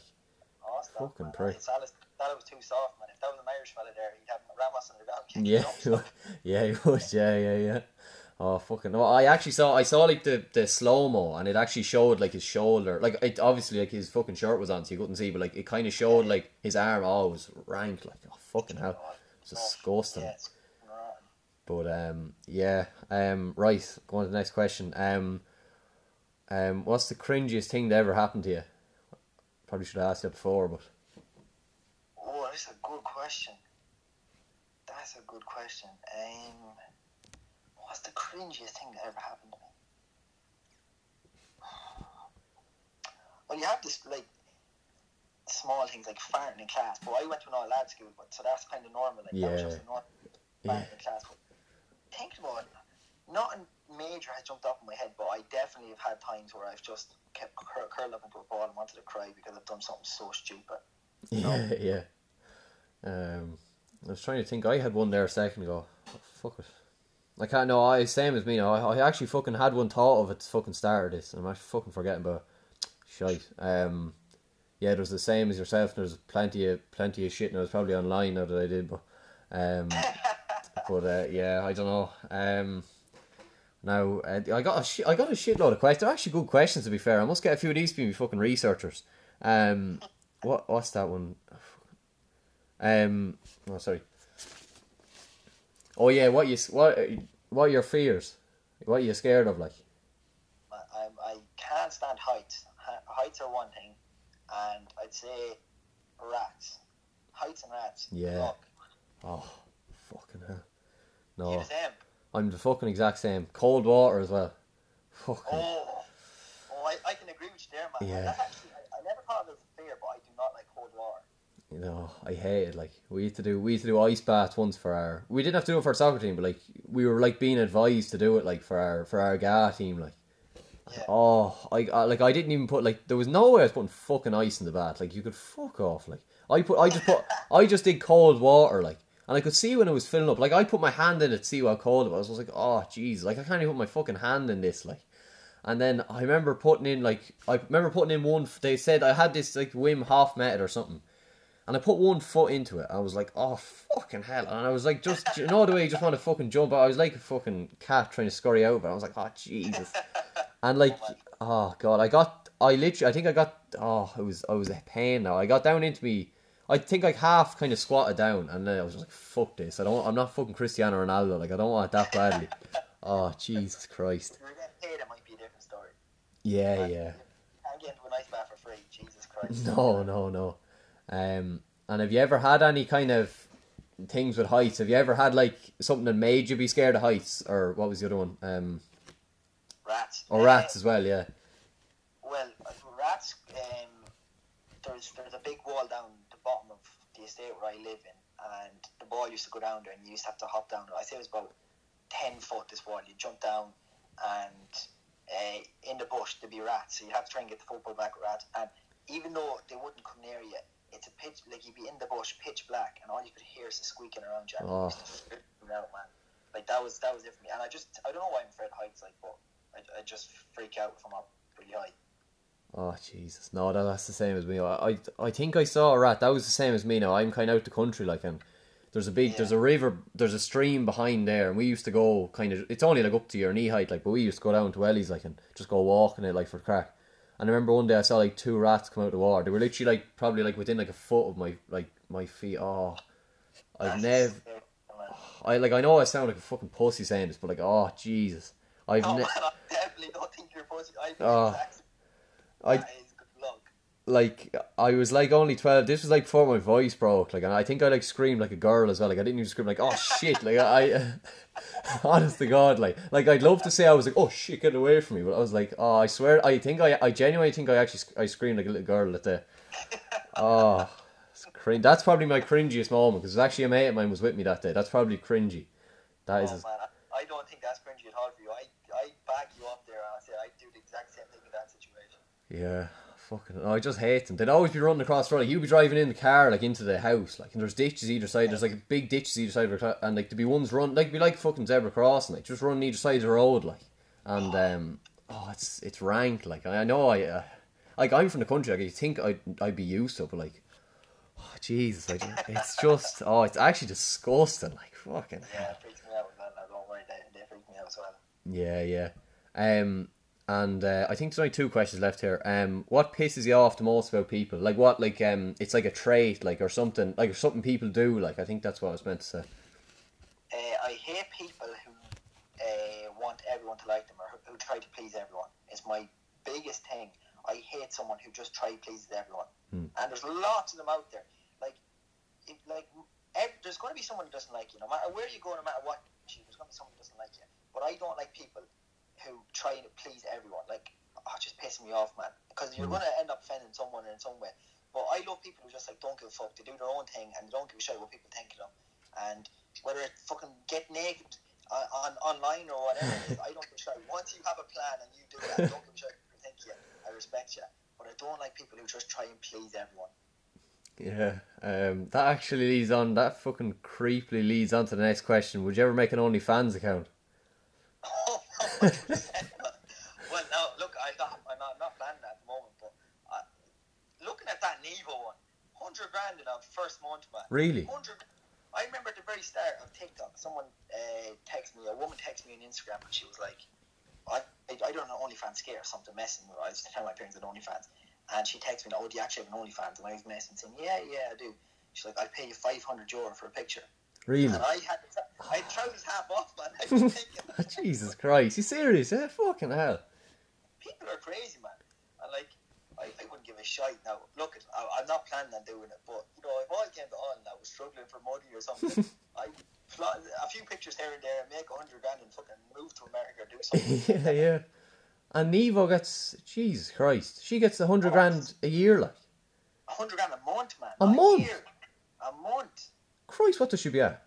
Oh, stop, Fucking man. prick. Salah, Salah was too soft, man. If that was an Irish fella there, he'd have Ramos on the ground. Yeah, yeah, he would. Yeah, yeah, yeah. Oh fucking no! I actually saw I saw like the the slow mo and it actually showed like his shoulder. Like it obviously like his fucking shirt was on, so you couldn't see, but like it kind of showed like his arm. Oh, it was rank. Like oh fucking hell, it's disgusting. But um, yeah, um, right. Go on to the next question. Um, um, what's the cringiest thing that ever happened to you? Probably should have asked you before, but Oh, that's a good question. That's a good question. Um, what's the cringiest thing that ever happened to me? Well, you have this like small things like farting in class. But I went to an all lad school, but so that's kind of normal. Like that was just normal Yeah. farting in class. But think about it. Nothing major has jumped up in my head, but I definitely have had times where I've just kept cur- curled up into a ball and wanted to cry because I've done something so stupid. Yeah, yeah. Um, I was trying to think. I had one there a second ago. Oh, fuck it. I can't. No, I same as me. now. I, I actually fucking had one thought of the fucking start this, and I'm actually fucking forgetting about. it. Shite. Um, yeah, there's the same as yourself. There's plenty of plenty of shit, and I was probably online now that I did, but um, but uh, yeah, I don't know. Um, now uh, I got a shi I got a shitload of questions. They're actually good questions to be fair. I must get a few of these to be fucking researchers. Um, what what's that one? Um, oh sorry. Oh yeah, what you what what are your fears? What are you scared of? Like, I, I, can't stand heights. Heights are one thing, and I'd say rats, heights and rats. Yeah. Look, Oh, fucking hell. No, the same. I'm the fucking exact same. Cold water as well. Fucking. Oh, oh, I, I can agree with you there, man. Yeah. That's actually, I, I never thought of it as a fear, but I do not like cold water. You know, I hated. Like we used to do, we used to do ice baths once for our. We didn't have to do it for our soccer team, but like we were like being advised to do it like for our for our GAA team. Like, Yeah. oh, I, I like I didn't even put like there was no way I was putting fucking ice in the bath. Like you could fuck off. Like I put, I just put, I just did cold water. Like. And I could see when it was filling up. Like I put my hand in it to see how cold it was. I was like, "Oh, jeez!" Like I can't even put my fucking hand in this. Like, and then I remember putting in like I remember putting in one. They said I had this like Wim Hof method or something, and I put one foot into it. I was like, oh fucking hell! And I was like, just you know the way you just want to fucking jump. out. I was like a fucking cat trying to scurry over. I was like, oh Jesus! And like, oh god, I got, I literally, I think I got, oh, it was, I was a pain now. I got down into me. I think like half kind of squatted down, and then I was just like, fuck this. I don't, I'm not fucking Cristiano Ronaldo. Like I don't want it that badly. oh Jesus Christ! If you were getting paid, it might be a different story. Yeah, yeah. You can't get into an bath for free. Jesus Christ. No, no, no. Um, and have you ever had any kind of things with heights? Have you ever had like something that made you be scared of heights, or what was the other one? Um, Rats. or Uh, rats as well? Yeah. Well, uh, rats. Um, there's there's a big wall down the bottom of the estate where I live in, and the ball used to go down there, and you used to have to hop down. I say it was about ten foot. This wall, you jump down, and uh, in the bush there'd be rats, so you'd have to try and get the football back rats. And even though they wouldn't come near you, it's a pitch like you'd be in the bush, pitch black, and all you could hear is the squeaking around you. And Oh. it used to freak me out, man. Like that was that was it for me. And I just I don't know why I'm afraid of heights, like, but I, I just freak out if I'm up really high. Oh Jesus! No, that, that's the same as me. I, I I think I saw a rat. That was the same as me. Now I'm kind of out the country, like, and there's a big, there's a river, there's a stream behind there, and we used to go kind of. It's only like up to your knee height, like, but we used to go down to Ellie's, like, and just go walking it, like, for crack. And I remember one day I saw like two rats come out of the water. They were literally like probably like within like a foot of my like my feet. Oh, I've never. I like I know I sound like a fucking pussy saying this, but like oh Jesus, I've No, ne- man, I definitely don't think you're pussy. I think Oh. I that is good luck. Like I was like only twelve. This was like before my voice broke. Like, and I think I like screamed like a girl as well. Like, I didn't even scream like oh shit. Like I, honest to God, like like I'd love to say I was like oh shit, get away from me. But I was like oh I swear I think I I genuinely think I actually I screamed like a little girl at the. Oh, it's cring- That's probably my cringiest moment because actually a mate of mine was with me that day. That's probably cringy. That is. Oh, man, I, I don't think that's cringy at all for you. I, I back you up there and I say I do the exact same thing in that situation. Yeah, fucking. I just hate them. They'd always be running across the road. Like, you'd be driving in the car, like into the house, like, and there's ditches either side. There's like big ditches either side of the and like there'd be ones run, like, be like fucking zebra crossing, like, just running either side of the road, like, and um, oh, it's it's rank. Like, I know I, uh, like, I'm from the country. Like, you think I'd I'd be used to, it, but like, oh Jesus, like, it's just, oh, it's actually disgusting. Like, fucking. Yeah, it freaks me out that. Now, don't worry, they, they freak me out as well. Yeah, yeah. Um, and uh, I think there's only two questions left here. Um, what pisses you off the most about people? Like what? Like um, it's like a trait, like or something, like something people do. Like I think that's what I was meant to say. Uh, I hate people who uh, want everyone to like them or who, who try to please everyone. It's my biggest thing. I hate someone who just try to please everyone. Hmm. And there's lots of them out there. Like, if, like ev- there's going to be someone who doesn't like you. No matter where you go, no matter what you there's going to be someone who doesn't like you. But I don't like people who try to please everyone. Like, oh, just pisses me off, man. Because you're going to end up offending someone in some way. But I love people who just like don't give a fuck. They do their own thing and they don't give a shit what people think of them. And whether it fucking get naked uh, on online or whatever, it is, I don't give a shit. Once you have a plan and you do that, I don't give a shit what think of you. I respect you. But I don't like people who just try and please everyone. Yeah. Um, that actually leads on. That fucking creepily leads on to the next question. Would you ever make an OnlyFans account? well, now look, I got, I'm not, I'm not planning that at the moment, but uh, looking at that Nevo one, hundred grand in a first month, man. Really? Hundred. I remember at the very start of TikTok, someone uh, texted me, a woman texted me on Instagram, and she was like, I, I, I don't know OnlyFans scare or something messing with. I was telling my parents that OnlyFans, and she texted me, oh, do you actually have an OnlyFans? And I was messing, saying, yeah, yeah, I do. She's like, I'll pay you 500 euro for a picture. Really? And I had, I trousers half off, man. I Jesus Christ! You serious? Eh? Fucking hell! people are crazy, man. And like, I, I wouldn't give a shite now. Look, I, I'm not planning on doing it, but you know, if I came to Ireland, I was struggling for money or something. I fly, a few pictures here and there, make a hundred grand, and fucking move to America or do something. yeah, yeah. And Nevo gets Jesus Christ. She gets a hundred grand a year, like A hundred grand a month, man. A not month? year. A month. Christ. What does she be at?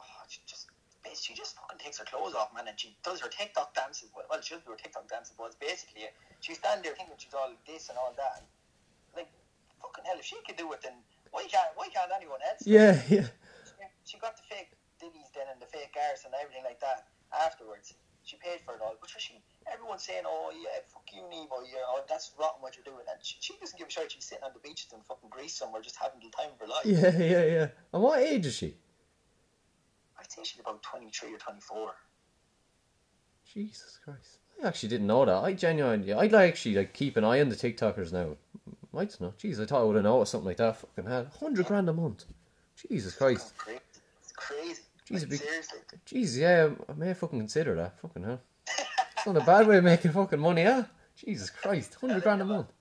Oh, she just, she just fucking takes her clothes off, man, and she does her TikTok dances. Well, well, she doesn't do her TikTok dances, but it's basically. She's standing there thinking she's all this and all that. And, like, fucking hell, if she can do it, then why can't why can't anyone else? Yeah, yeah. She got the fake dillies then and the fake arse and everything like that afterwards. She paid for it all, but she, everyone's saying, "Oh yeah, fuck you, Nevo, yeah, oh, that's rotten what you're doing." And she, she doesn't give a shit. She's sitting on the beaches in fucking Greece somewhere, just having the time of her life. Yeah, yeah, yeah. And what age is she? I'd say she's about twenty three or twenty four. Jesus Christ. I actually didn't know that. I genuinely, I'd like actually like keep an eye on the TikTokers now. Might know. Jeez, I thought I would have noticed something like that. Fucking hell, hundred grand a month. Jesus Christ. Crazy. It's crazy. Jeez, Like, big- seriously. Jeez, yeah, I may fucking consider that. Fucking hell. It's not a bad way of making fucking money, huh? Jesus Christ, hundred grand a month.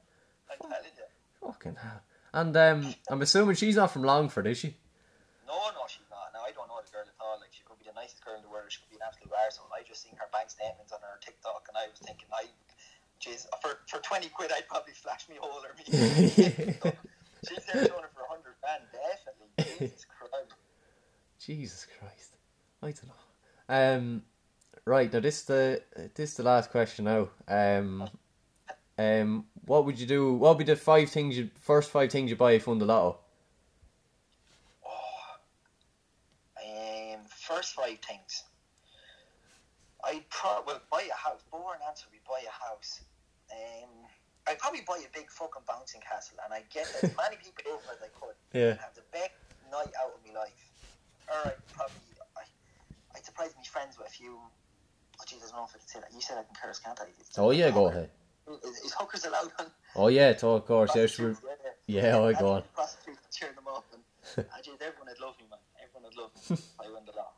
I'm telling you. Fucking hell. And um, I'm assuming she's not from Longford, is she? No, no, she's not. Now I don't know the girl at all. Like she could be the nicest girl in the world. She could be an absolute arsehole. I just seen her bank statements on her TikTok, and I was thinking, I, jeez, for for twenty quid, I'd probably flash me whole or me. She's there showing it for a hundred grand, definitely. Jesus Christ. Jesus Christ. I don't know. Um, right now this the this the last question now. Um, um, what would you do? What would be the five things you first five things you buy if you won the lotto? Um, first five things. I'd probably well, buy a house. Boring answer would be buy a house. Um, I'd probably buy a big fucking bouncing castle, and I'd get as many people over as I could. Yeah. And have the best night out of my life. Or I'd probably, I, I'd surprise me friends with a few. Oh, I don't know if I can say that. You said I can curse, can't I? It's- Oh yeah, go ahead. Is, is hookers allowed on? Oh yeah, to, of course. Yeah, sure. prostitutes? Yeah, oh, go on. Prostitutes cheering them up, and ah, geez, everyone would love me, man. Everyone would love me. I win the lot.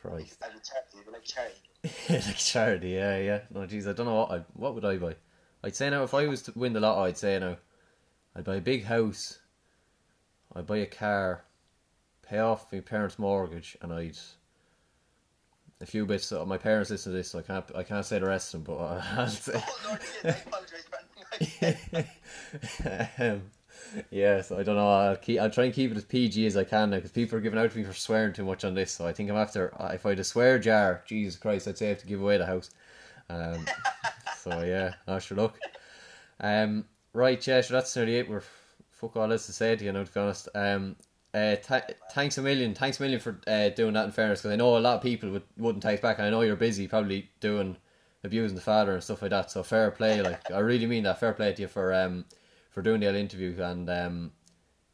Christ. A charity, like charity. like charity, yeah, yeah. No, jeez, I don't know what I what would I buy. I'd say now if I was to win the lotto, I'd say now, I'd buy a big house. I'd buy a car, pay off my parents' mortgage, and I'd a few bits. So my parents listen to this, so I can't I can't say the rest of them, but I'll say. Oh, yes, I apologise for anything like that. um, yeah, so I don't know. I'll keep. I'll try and keep it as PG as I can now because people are giving out to me for swearing too much on this. So I think I'm after. uh, If I had a swear jar, Jesus Christ, I'd say I have to give away the house. Um, so yeah, I sure look. Um, right, yeah, sure. That's nearly it. We're fuck all else to say to you, now, to be honest. Um, uh, th- thanks a million, thanks a million for uh, doing that. In fairness, because I know a lot of people would wouldn't take back. And I know you're busy, probably doing abusing the father and stuff like that. So fair play, like I really mean that. Fair play to you for um for doing the interview and um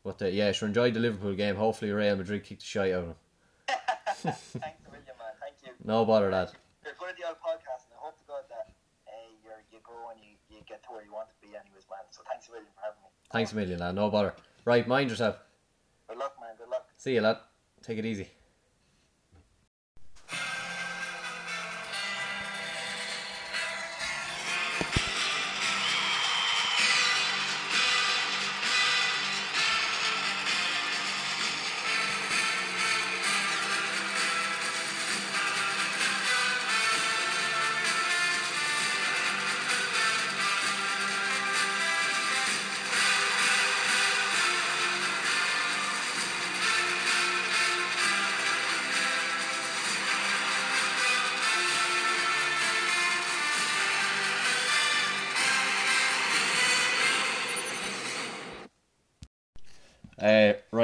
what the yeah, sure enjoyed the Liverpool game. Hopefully Real Madrid kicked the shite out of them. Thanks a million, man. Thank you. No bother lad. You're good at the old podcast, and I hope to God that uh, you're, you grow and you, you get to where you want to be, anyways, man. So thanks a million for having me. Thanks a million, lad. No bother. Right, mind yourself. Good luck, man. Good luck. See you, lad. Take it easy.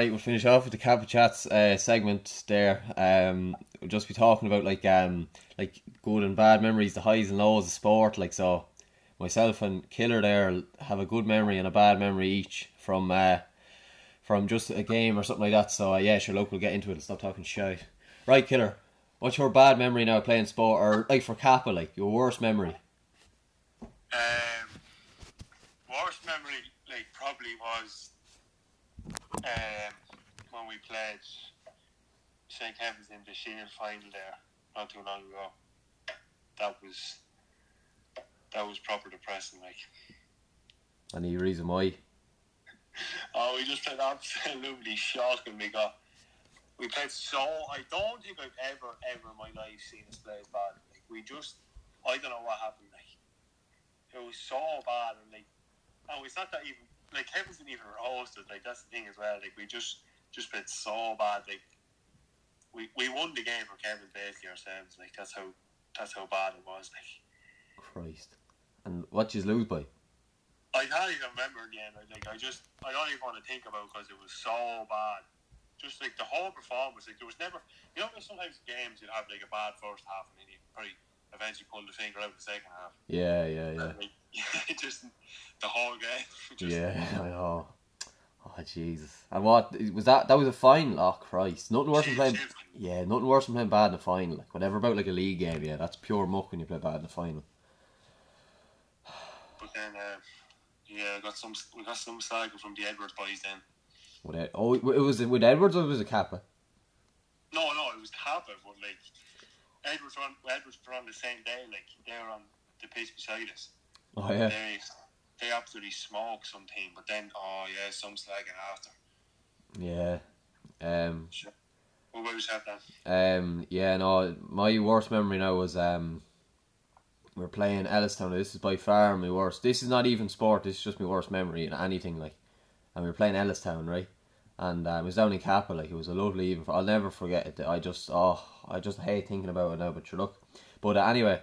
Right, we'll finish off with the Kappa Chats uh, segment there. Um, we'll just be talking about like um like good and bad memories, the highs and lows of sport. Like so, myself and Killer there have a good memory and a bad memory each from uh from just a game or something like that. So uh, yeah, sure, look, we'll get into it and stop talking shit. Right, Killer, what's your bad memory now playing sport, or like for Kappa, like your worst memory? Um, worst memory, like, probably was um, when we played St. Kevin's in the Shield final there not too long ago. That was that was proper depressing. Like, Any reason why? Oh, we just played absolutely shocking. We got, we played so. I don't think I've ever, ever in my life seen us play as bad. Like we just, I don't know what happened. Like it was so bad, and like, oh, it's not that even. Like Kevin's didn't even roast us. Like that's the thing as well. Like we just, just played so bad. Like we, we won the game for Kevin basically ourselves. Like that's how, that's how bad it was. Like. Christ. And what did you lose by? I can't even remember in the end. I Like I just, I don't even want to think about because it was so bad. Just like the whole performance, like there was never, you know, sometimes games you'd have like a bad first half and then you probably eventually pulled the finger out the second half. Yeah, yeah, yeah. Like, just the whole game. Yeah, I know. Oh Jesus! And what was that? That was a final. Oh Christ! Nothing worse than playing. Yeah, nothing worse than playing bad in the final. Like whatever about like a league game. Yeah, that's pure muck when you play bad in the final. But then, uh, yeah, got some, we got some saga from the Edwards boys then. With Ed- oh, it was it with Edwards or was it Kappa? No, no, it was Kappa, but like Edwards was on, Edwards were on the same day. Like they were on the pitch beside us. Oh yeah. They they absolutely smoked some team, but then oh yeah, some slagging after. Yeah. Um. What about yourself then? Um. Yeah. No. My worst memory now was um. We are playing Ellistown. This is by far my worst. This is not even sport. This is just my worst memory in anything. Like, and we were playing Ellistown, right? And um, it was down in Kappa. Like, it was a lovely even. I'll never forget it. I just oh, I just hate thinking about it now. But sure, look. But uh, anyway,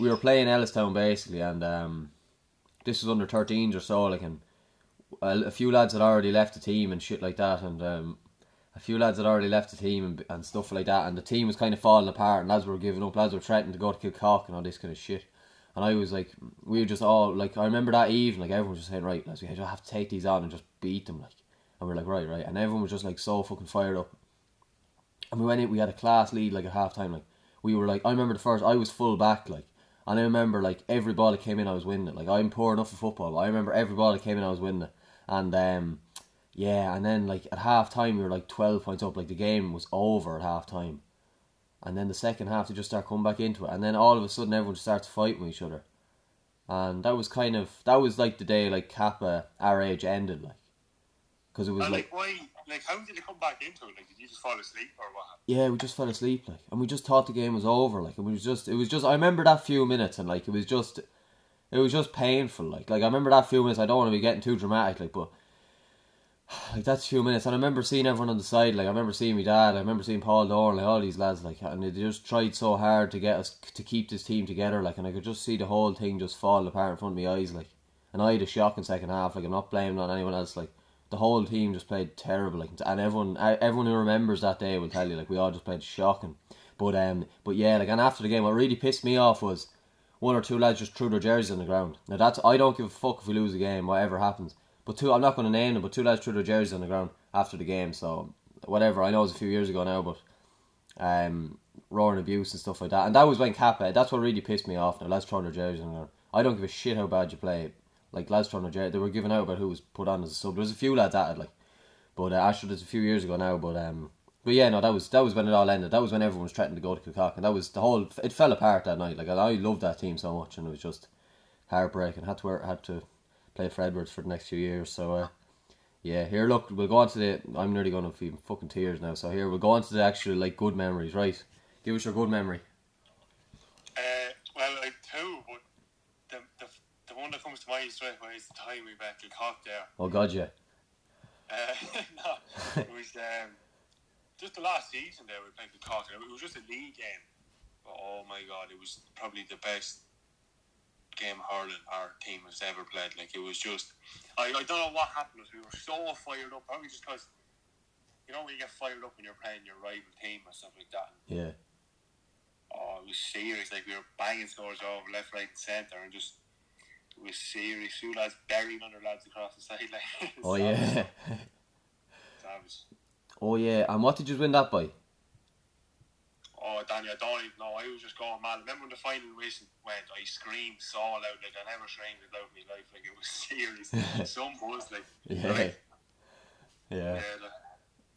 we were playing Ellistown basically, and um, this was under 13s or so. Like, and a, a few lads had already left the team and shit like that, and um, a few lads had already left the team and, and stuff like that, and the team was kind of falling apart, and lads were giving up, lads were threatening to go to Kilcock and all this kind of shit. And I was like, we were just all like, I remember that evening, like everyone was just saying, right, lads, we have to take these on and just beat them, like. And we are like, right, right, and everyone was just like so fucking fired up. And we went in, we had a class lead like at halftime. like we were like, I remember the first, I was full back, like, and I remember like every ball that came in, I was winning it. Like I'm poor enough for football, I remember every ball that came in, I was winning it. And um, yeah, and then like at half time we were like twelve points up, like the game was over at half time. And then the second half they just start coming back into it, and then all of a sudden everyone starts fighting with each other. And that was kind of that was like the day like Kappa our age ended, like, because it was And like like why? Like how did it come back into it? Like did you just fall asleep or what? yeah, we just fell asleep, like, and we just thought the game was over, like, and we was just, it was just, I remember that few minutes, and like, it was just, it was just painful, like, like I remember that few minutes. I don't want to be getting too dramatic, like, but like that's a few minutes, and I remember seeing everyone on the side, like, I remember seeing my dad, I remember seeing Paul Dorn, like all these lads, like, and they just tried so hard to get us to keep this team together, like, and I could just see the whole thing just fall apart in front of my eyes, like, and I had a shocking second half, like, I'm not blaming on anyone else, like the whole team just played terrible, like, and everyone, everyone who remembers that day will tell you, like, we all just played shocking. But um, but yeah, like, and after the game, what really pissed me off was one or two lads just threw their jerseys on the ground. Now that's I don't give a fuck if we lose the game, whatever happens. But two, I'm not going to name them, but two lads threw their jerseys on the ground after the game. So whatever, I know it was a few years ago now, but um, roaring abuse and stuff like that. And that was when Kappa. That's what really pissed me off. Now lads throwing their jerseys on the ground. I don't give a shit how bad you play like lads throwing a jersey. They were giving out about who was put on as a sub. There was a few lads it, like, but uh, actually, it's a few years ago now. But um, but yeah, no, that was that was when it all ended. That was when everyone was threatening to go to Kilcock, and that was the whole. It fell apart that night. Like I, I loved that team so much, and it was just heartbreaking. Had to wear, had to play for Edwards for the next few years. So uh, yeah, here look, we'll go on to the. I'm nearly going to be fucking tears now. So here we'll go on to the actual like good memories. Right, give us your good memory. Uh, well, like two, but the, the the one that comes to mind straight away is the time we met Kilcock there. Oh God, yeah. Uh, no, it was um, just the last season there we played Kilcock. and It was just a league game. But, oh my god, it was probably the best game hurling our team has ever played. Like it was just, I, I don't know what happened. We were so fired up, probably just because you know when you get fired up when you're playing your rival team or stuff like that. Yeah. Oh, it was serious. Like we were banging scores over left, right, and centre, and just it was serious. Two lads burying other lads across the sideline. Oh yeah. Savage. oh yeah. And what did you win that by? Oh, Danny, I don't even know. I was just going mad. Remember when the final whistle went? I screamed so loud, like I never screamed as loud in my life. Like it was serious. Some buzz, like Yeah. Right. Yeah. yeah. like,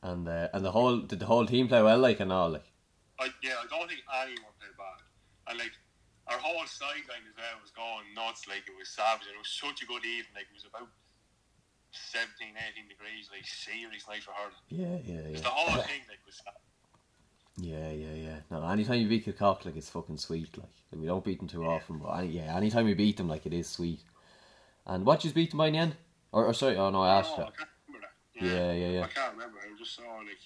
And uh, and the whole did the whole team play well, like and all, like. I, yeah, I don't think anyone played bad. And like, our whole sideline as well was going nuts. Like it was savage. and It was such a good evening. Like it was about 17, 18 degrees. Like serious night for hurling. Yeah, yeah, yeah. the whole thing like was. Yeah, yeah, yeah. No, anytime you beat Kilcock, like it's fucking sweet. Like, Like, we don't beat them too often, but any, yeah, anytime we beat them, like it is sweet. And what you beat them by in the end? Or, or sorry, oh no, I asked Oh, you. I can't remember that. Yeah, yeah, yeah. I can't remember. Was just so like.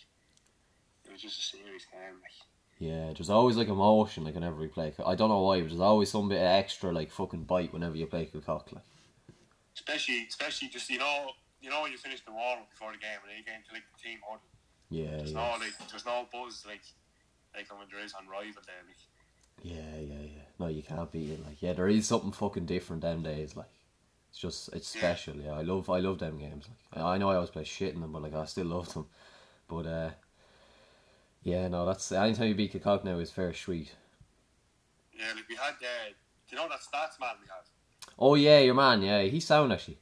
It was just a serious game. Like. Yeah, there's always like emotion like whenever we play. I don't know why, but there's always some bit of extra like fucking bite whenever you play Kilcock. Like. especially especially just you know you know when you finish the warm up before the game and then you get into like the team huddle. Yeah, There's yeah, no like there's no buzz like like when there is on rival day. Like, yeah, yeah, yeah. No, you can't beat it. Like, yeah, there is something fucking different them days. Like, it's just it's Yeah. special. Yeah, I love I love them games. Like, I I know I always play shit in them, but like I still love them. But uh, yeah, no, that's anytime you beat Kilcock now is fair sweet. yeah, like we had uh, do you know that stats man we had? Oh yeah, your man. Yeah, he's sound actually.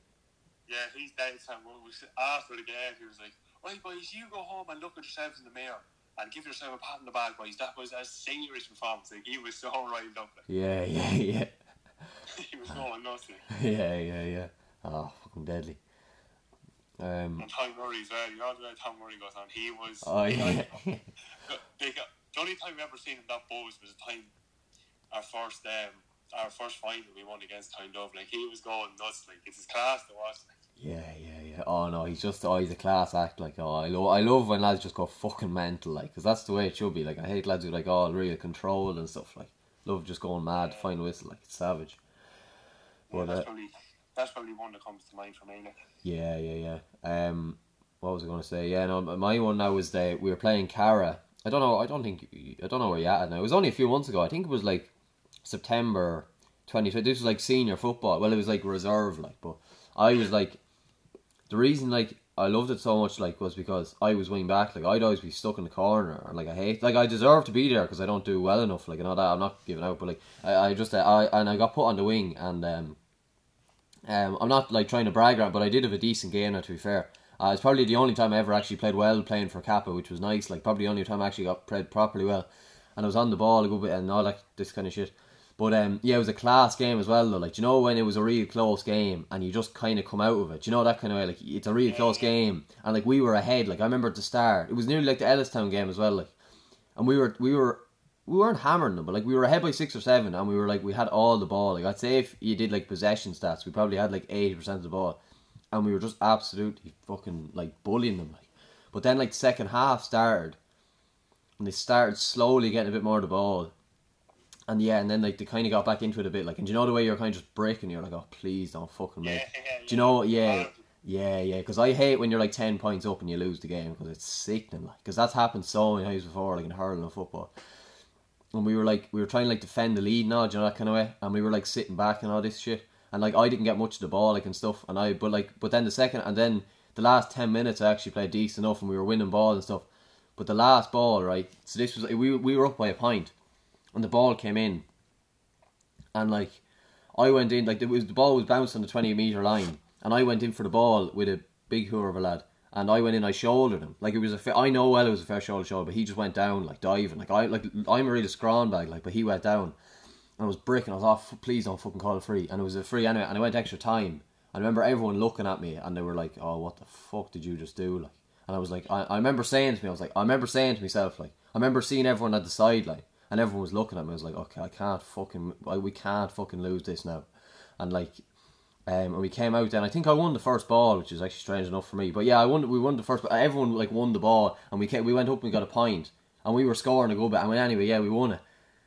Yeah, he's dead. When we was after the game, he was like, "Right, boys, you go home and look at yourselves in the mirror and give yourself a pat on the back, boys." That was a serious performance. Like he was so riled up. Like, Yeah, yeah, yeah, he was going nuts. Yeah, yeah, yeah. Oh, fucking deadly. Um. And Tom Murray as well. You know the way Tom Murray goes on. He was. Oh yeah. They got, the only time we ever seen him that buzz was the time our first um our first final we won against Town Dove. Like he was going nuts. Like it's his class to watch. Like, Yeah, yeah, yeah. Oh no, he's just oh he's a class act. Like oh, I love I love when lads just go fucking mental. Like, cause that's the way it should be. Like I hate lads who like oh real controlled and stuff. Like love just going mad, final whistle. Like it's savage. yeah, that's uh, probably that's probably one that comes to mind for me. Yeah, yeah, yeah. Um, what was I going to say? Yeah, no, my one now was that we were playing Cara. I don't know. I don't think I don't know where you're at now. It was only a few months ago. I think it was like September twenty. This was like senior football. Well, it was like reserve, like. But I was like, the reason like I loved it so much like was because I was wing back. Like I'd always be stuck in the corner, and like I hate. Like I deserve to be there because I don't do well enough. Like and all that. I'm not giving out, but like I, I just uh, I and I got put on the wing, and um, um, I'm not like trying to brag around, but I did have a decent game. Now, to be fair, uh, it's probably the only time I ever actually played well playing for Kappa, which was nice. Like probably the only time I actually got played properly well, and I was on the ball a good bit and all that this kind of shit. But um, yeah, it was a class game as well though. Like you know when it was a real close game and you just kind of come out of it. You know that kind of way. Like it's a real close game and like we were ahead. Like I remember at the start, it was nearly like the Ellistown game as well. Like, and we were we were we weren't hammering them, but like we were ahead by six or seven, and we were like we had all the ball. Like I'd say if you did like possession stats, we probably had like eighty percent of the ball, and we were just absolutely fucking like bullying them. Like, but then like the second half started, and they started slowly getting a bit more of the ball, and yeah, and then like they kind of got back into it a bit. Like, and do you know the way you're kind of just breaking, you're like, oh please don't fucking make. Yeah, yeah, Do you know? yeah. Yeah, yeah, yeah. Because I hate when you're like ten points up and you lose the game because it's sickening. Like, because that's happened so many times before, like in hurling and football. And we were like, we were trying to like defend the lead now, you know that kind of way. And we were like sitting back and all this shit. And like I didn't get much of the ball, like and stuff. And I, but like, but then the second, and then the last ten minutes, I actually played decent enough, and we were winning ball and stuff. But the last ball, right? So this was we we were up by a point, and the ball came in, and like I went in like was the ball was bounced on the twenty meter line, and I went in for the ball with a big hooer of a lad, and I went in, I shouldered him like it was a fa- I know well it was a fair shoulder shoulder, but he just went down like diving like I like I'm a really scrawn bag like, but he went down, and I was bricking. I was oh, off. please don't fucking call it free, and it was a free anyway, and I went extra time. I remember everyone looking at me, and they were like, "Oh, what the fuck did you just do?" Like, and I was like, I, I remember saying to me, I was like, I remember saying to myself, like, I remember seeing everyone at the sideline, and everyone was looking at me. I was like, okay, I can't fucking, I, we can't fucking lose this now, and like, um, and we came out then. I think I won the first ball, which is actually strange enough for me. But yeah, I won. We won the first. But everyone like won the ball, and we came, we went up and got a point, and we were scoring a good bit. And anyway, yeah, we won it,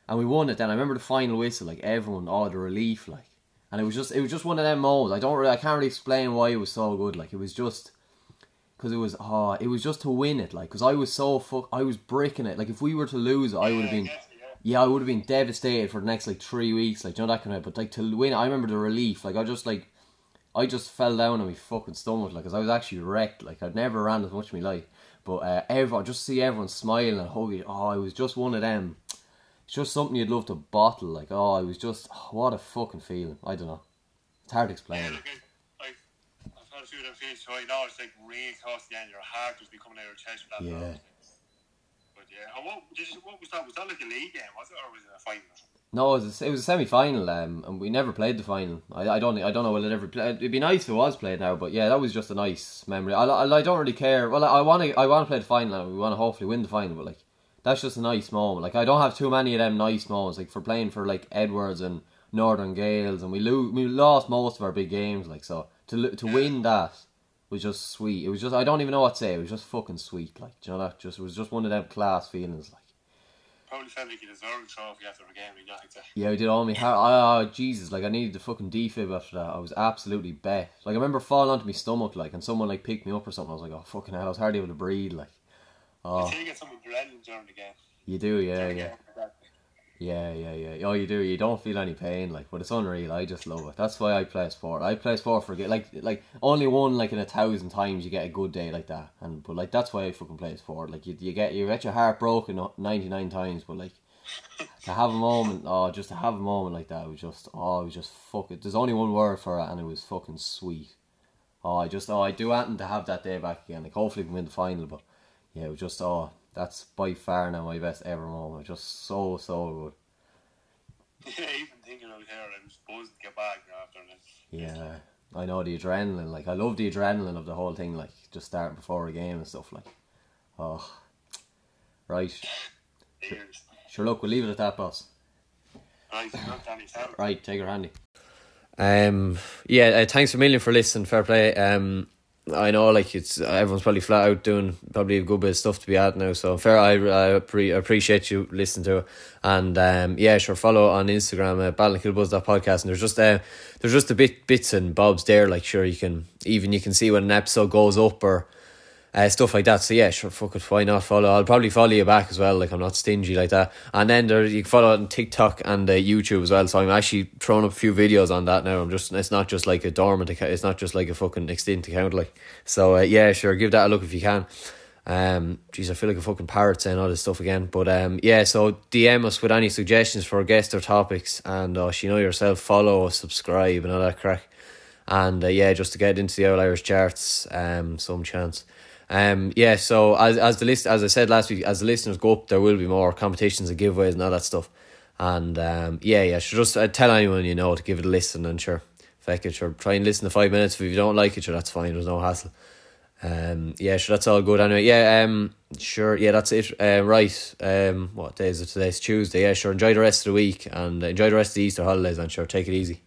and we won it. Then I remember the final whistle, like everyone, oh the relief, like, and it was just it was just one of them moments. I don't really, I can't really explain why it was so good. Like it was just because it was oh it was just to win it. Like because I was so fuck, I was breaking it. Like if we were to lose, I would have been. Yeah, I would have been devastated for the next like three weeks, like you know that kind of. But like to win, I remember the relief. Like I just like, I just fell down on my fucking stomach, like, cause I was actually wrecked. Like I'd never ran as much in my life, but uh, everyone just see everyone smiling and hugging. Oh, I was just one of them. It's just something you'd love to bottle. Like oh, I was just oh, what a fucking feeling. I don't know. It's hard to explain. Yeah, look, I, I've, I've had a few of them feelings, so I know it's like really close to the end. Your heart just be coming out of your chest for that. Yeah. moment. Yeah, and what, did you, what was that? Was that like a league game, was it, or was it a final? No, it was a, it was a semi final, um, and we never played the final. I, I don't I don't know will it ever play. It'd be nice if it was played now, but yeah, that was just a nice memory. I, I, I don't really care. Well, I want to I want to play the final. and We want to hopefully win the final, but like that's just a nice moment. Like I don't have too many of them nice moments. Like for playing for like Edwards and Northern Gaels, and we lo- we lost most of our big games. Like so to to win that was just sweet. It was just I don't even know what to say. It was just fucking sweet. Like you know that just it was just one of them class feelings. Like. Probably felt like you deserved a trophy after the game. You got like. Yeah, I did all my heart. Oh, Jesus, like I needed the fucking defib after that. I was absolutely bet. Like I remember falling onto my stomach, like, and someone like picked me up or something. I was like, oh fucking hell, I was hardly able to breathe. Like, oh, you get some adrenaline during the game. you do, yeah, yeah, game. Yeah, yeah, yeah. Oh, you do. You don't feel any pain, like, but it's unreal. I just love it. That's why I play sport. I play sport for like, like only one like in a thousand times you get a good day like that, and but like that's why I fucking play sport. Like you, you get you get your heart broken ninety nine times, but like to have a moment, oh, just to have a moment like that, was just, oh, it was just fucking. There's only one word for it, and it was fucking sweet. Oh, I just, oh, I do happen to have that day back again. Like, hopefully, we win the final, but yeah, it was just, oh, that's by far now my best ever moment. Just so, so good. Yeah, even thinking out here, I'm supposed to get back after this. Yeah, I know the adrenaline. Like, I love the adrenaline of the whole thing. Like, just starting before a game and stuff. Like, oh, right. Years. Sure, look, we'll leave it at that, boss. Right, not Danny Tell. Right, take her handy. Um, yeah, uh, thanks a million for listening. Fair play. Um, I know, like it's everyone's probably flat out doing probably a good bit of stuff to be at now. So fair, I I appre- appreciate you listening to it, and um, yeah, sure, follow on Instagram at uh, podcast, and there's just uh, there's just a bit bits and bobs there. Like sure, you can even you can see when an episode goes up or uh, stuff like that. So yeah, sure, fuck it, why not follow? I'll probably follow you back as well. Like I'm not stingy like that. And then there you can follow on TikTok and uh, YouTube as well. So I'm actually throwing up a few videos on that now. I'm just it's not just like a dormant account. It's not just like a fucking extinct account. Like so, uh, yeah, sure, give that a look if you can. Um, geez, I feel like a fucking parrot saying all this stuff again. But um, yeah, so DM us with any suggestions for guests or topics, and uh, you know yourself, follow, subscribe, and all that crack. And uh, yeah, just to get into the Old Irish charts, um, some chance. Um, yeah, so as as the list as I said last week, as the listeners go up, there will be more competitions and giveaways and all that stuff. And um, yeah, yeah, sure, just uh, tell anyone you know to give it a listen and sure, feck it, sure, try and listen to five minutes. If you don't like it, sure, that's fine. There's no hassle. Um, yeah, sure, that's all good anyway. Yeah, um, sure, yeah, that's it. Uh, right, um, what day is it today? It's Tuesday. Yeah, sure. Enjoy the rest of the week and enjoy the rest of the Easter holidays. And sure, take it easy.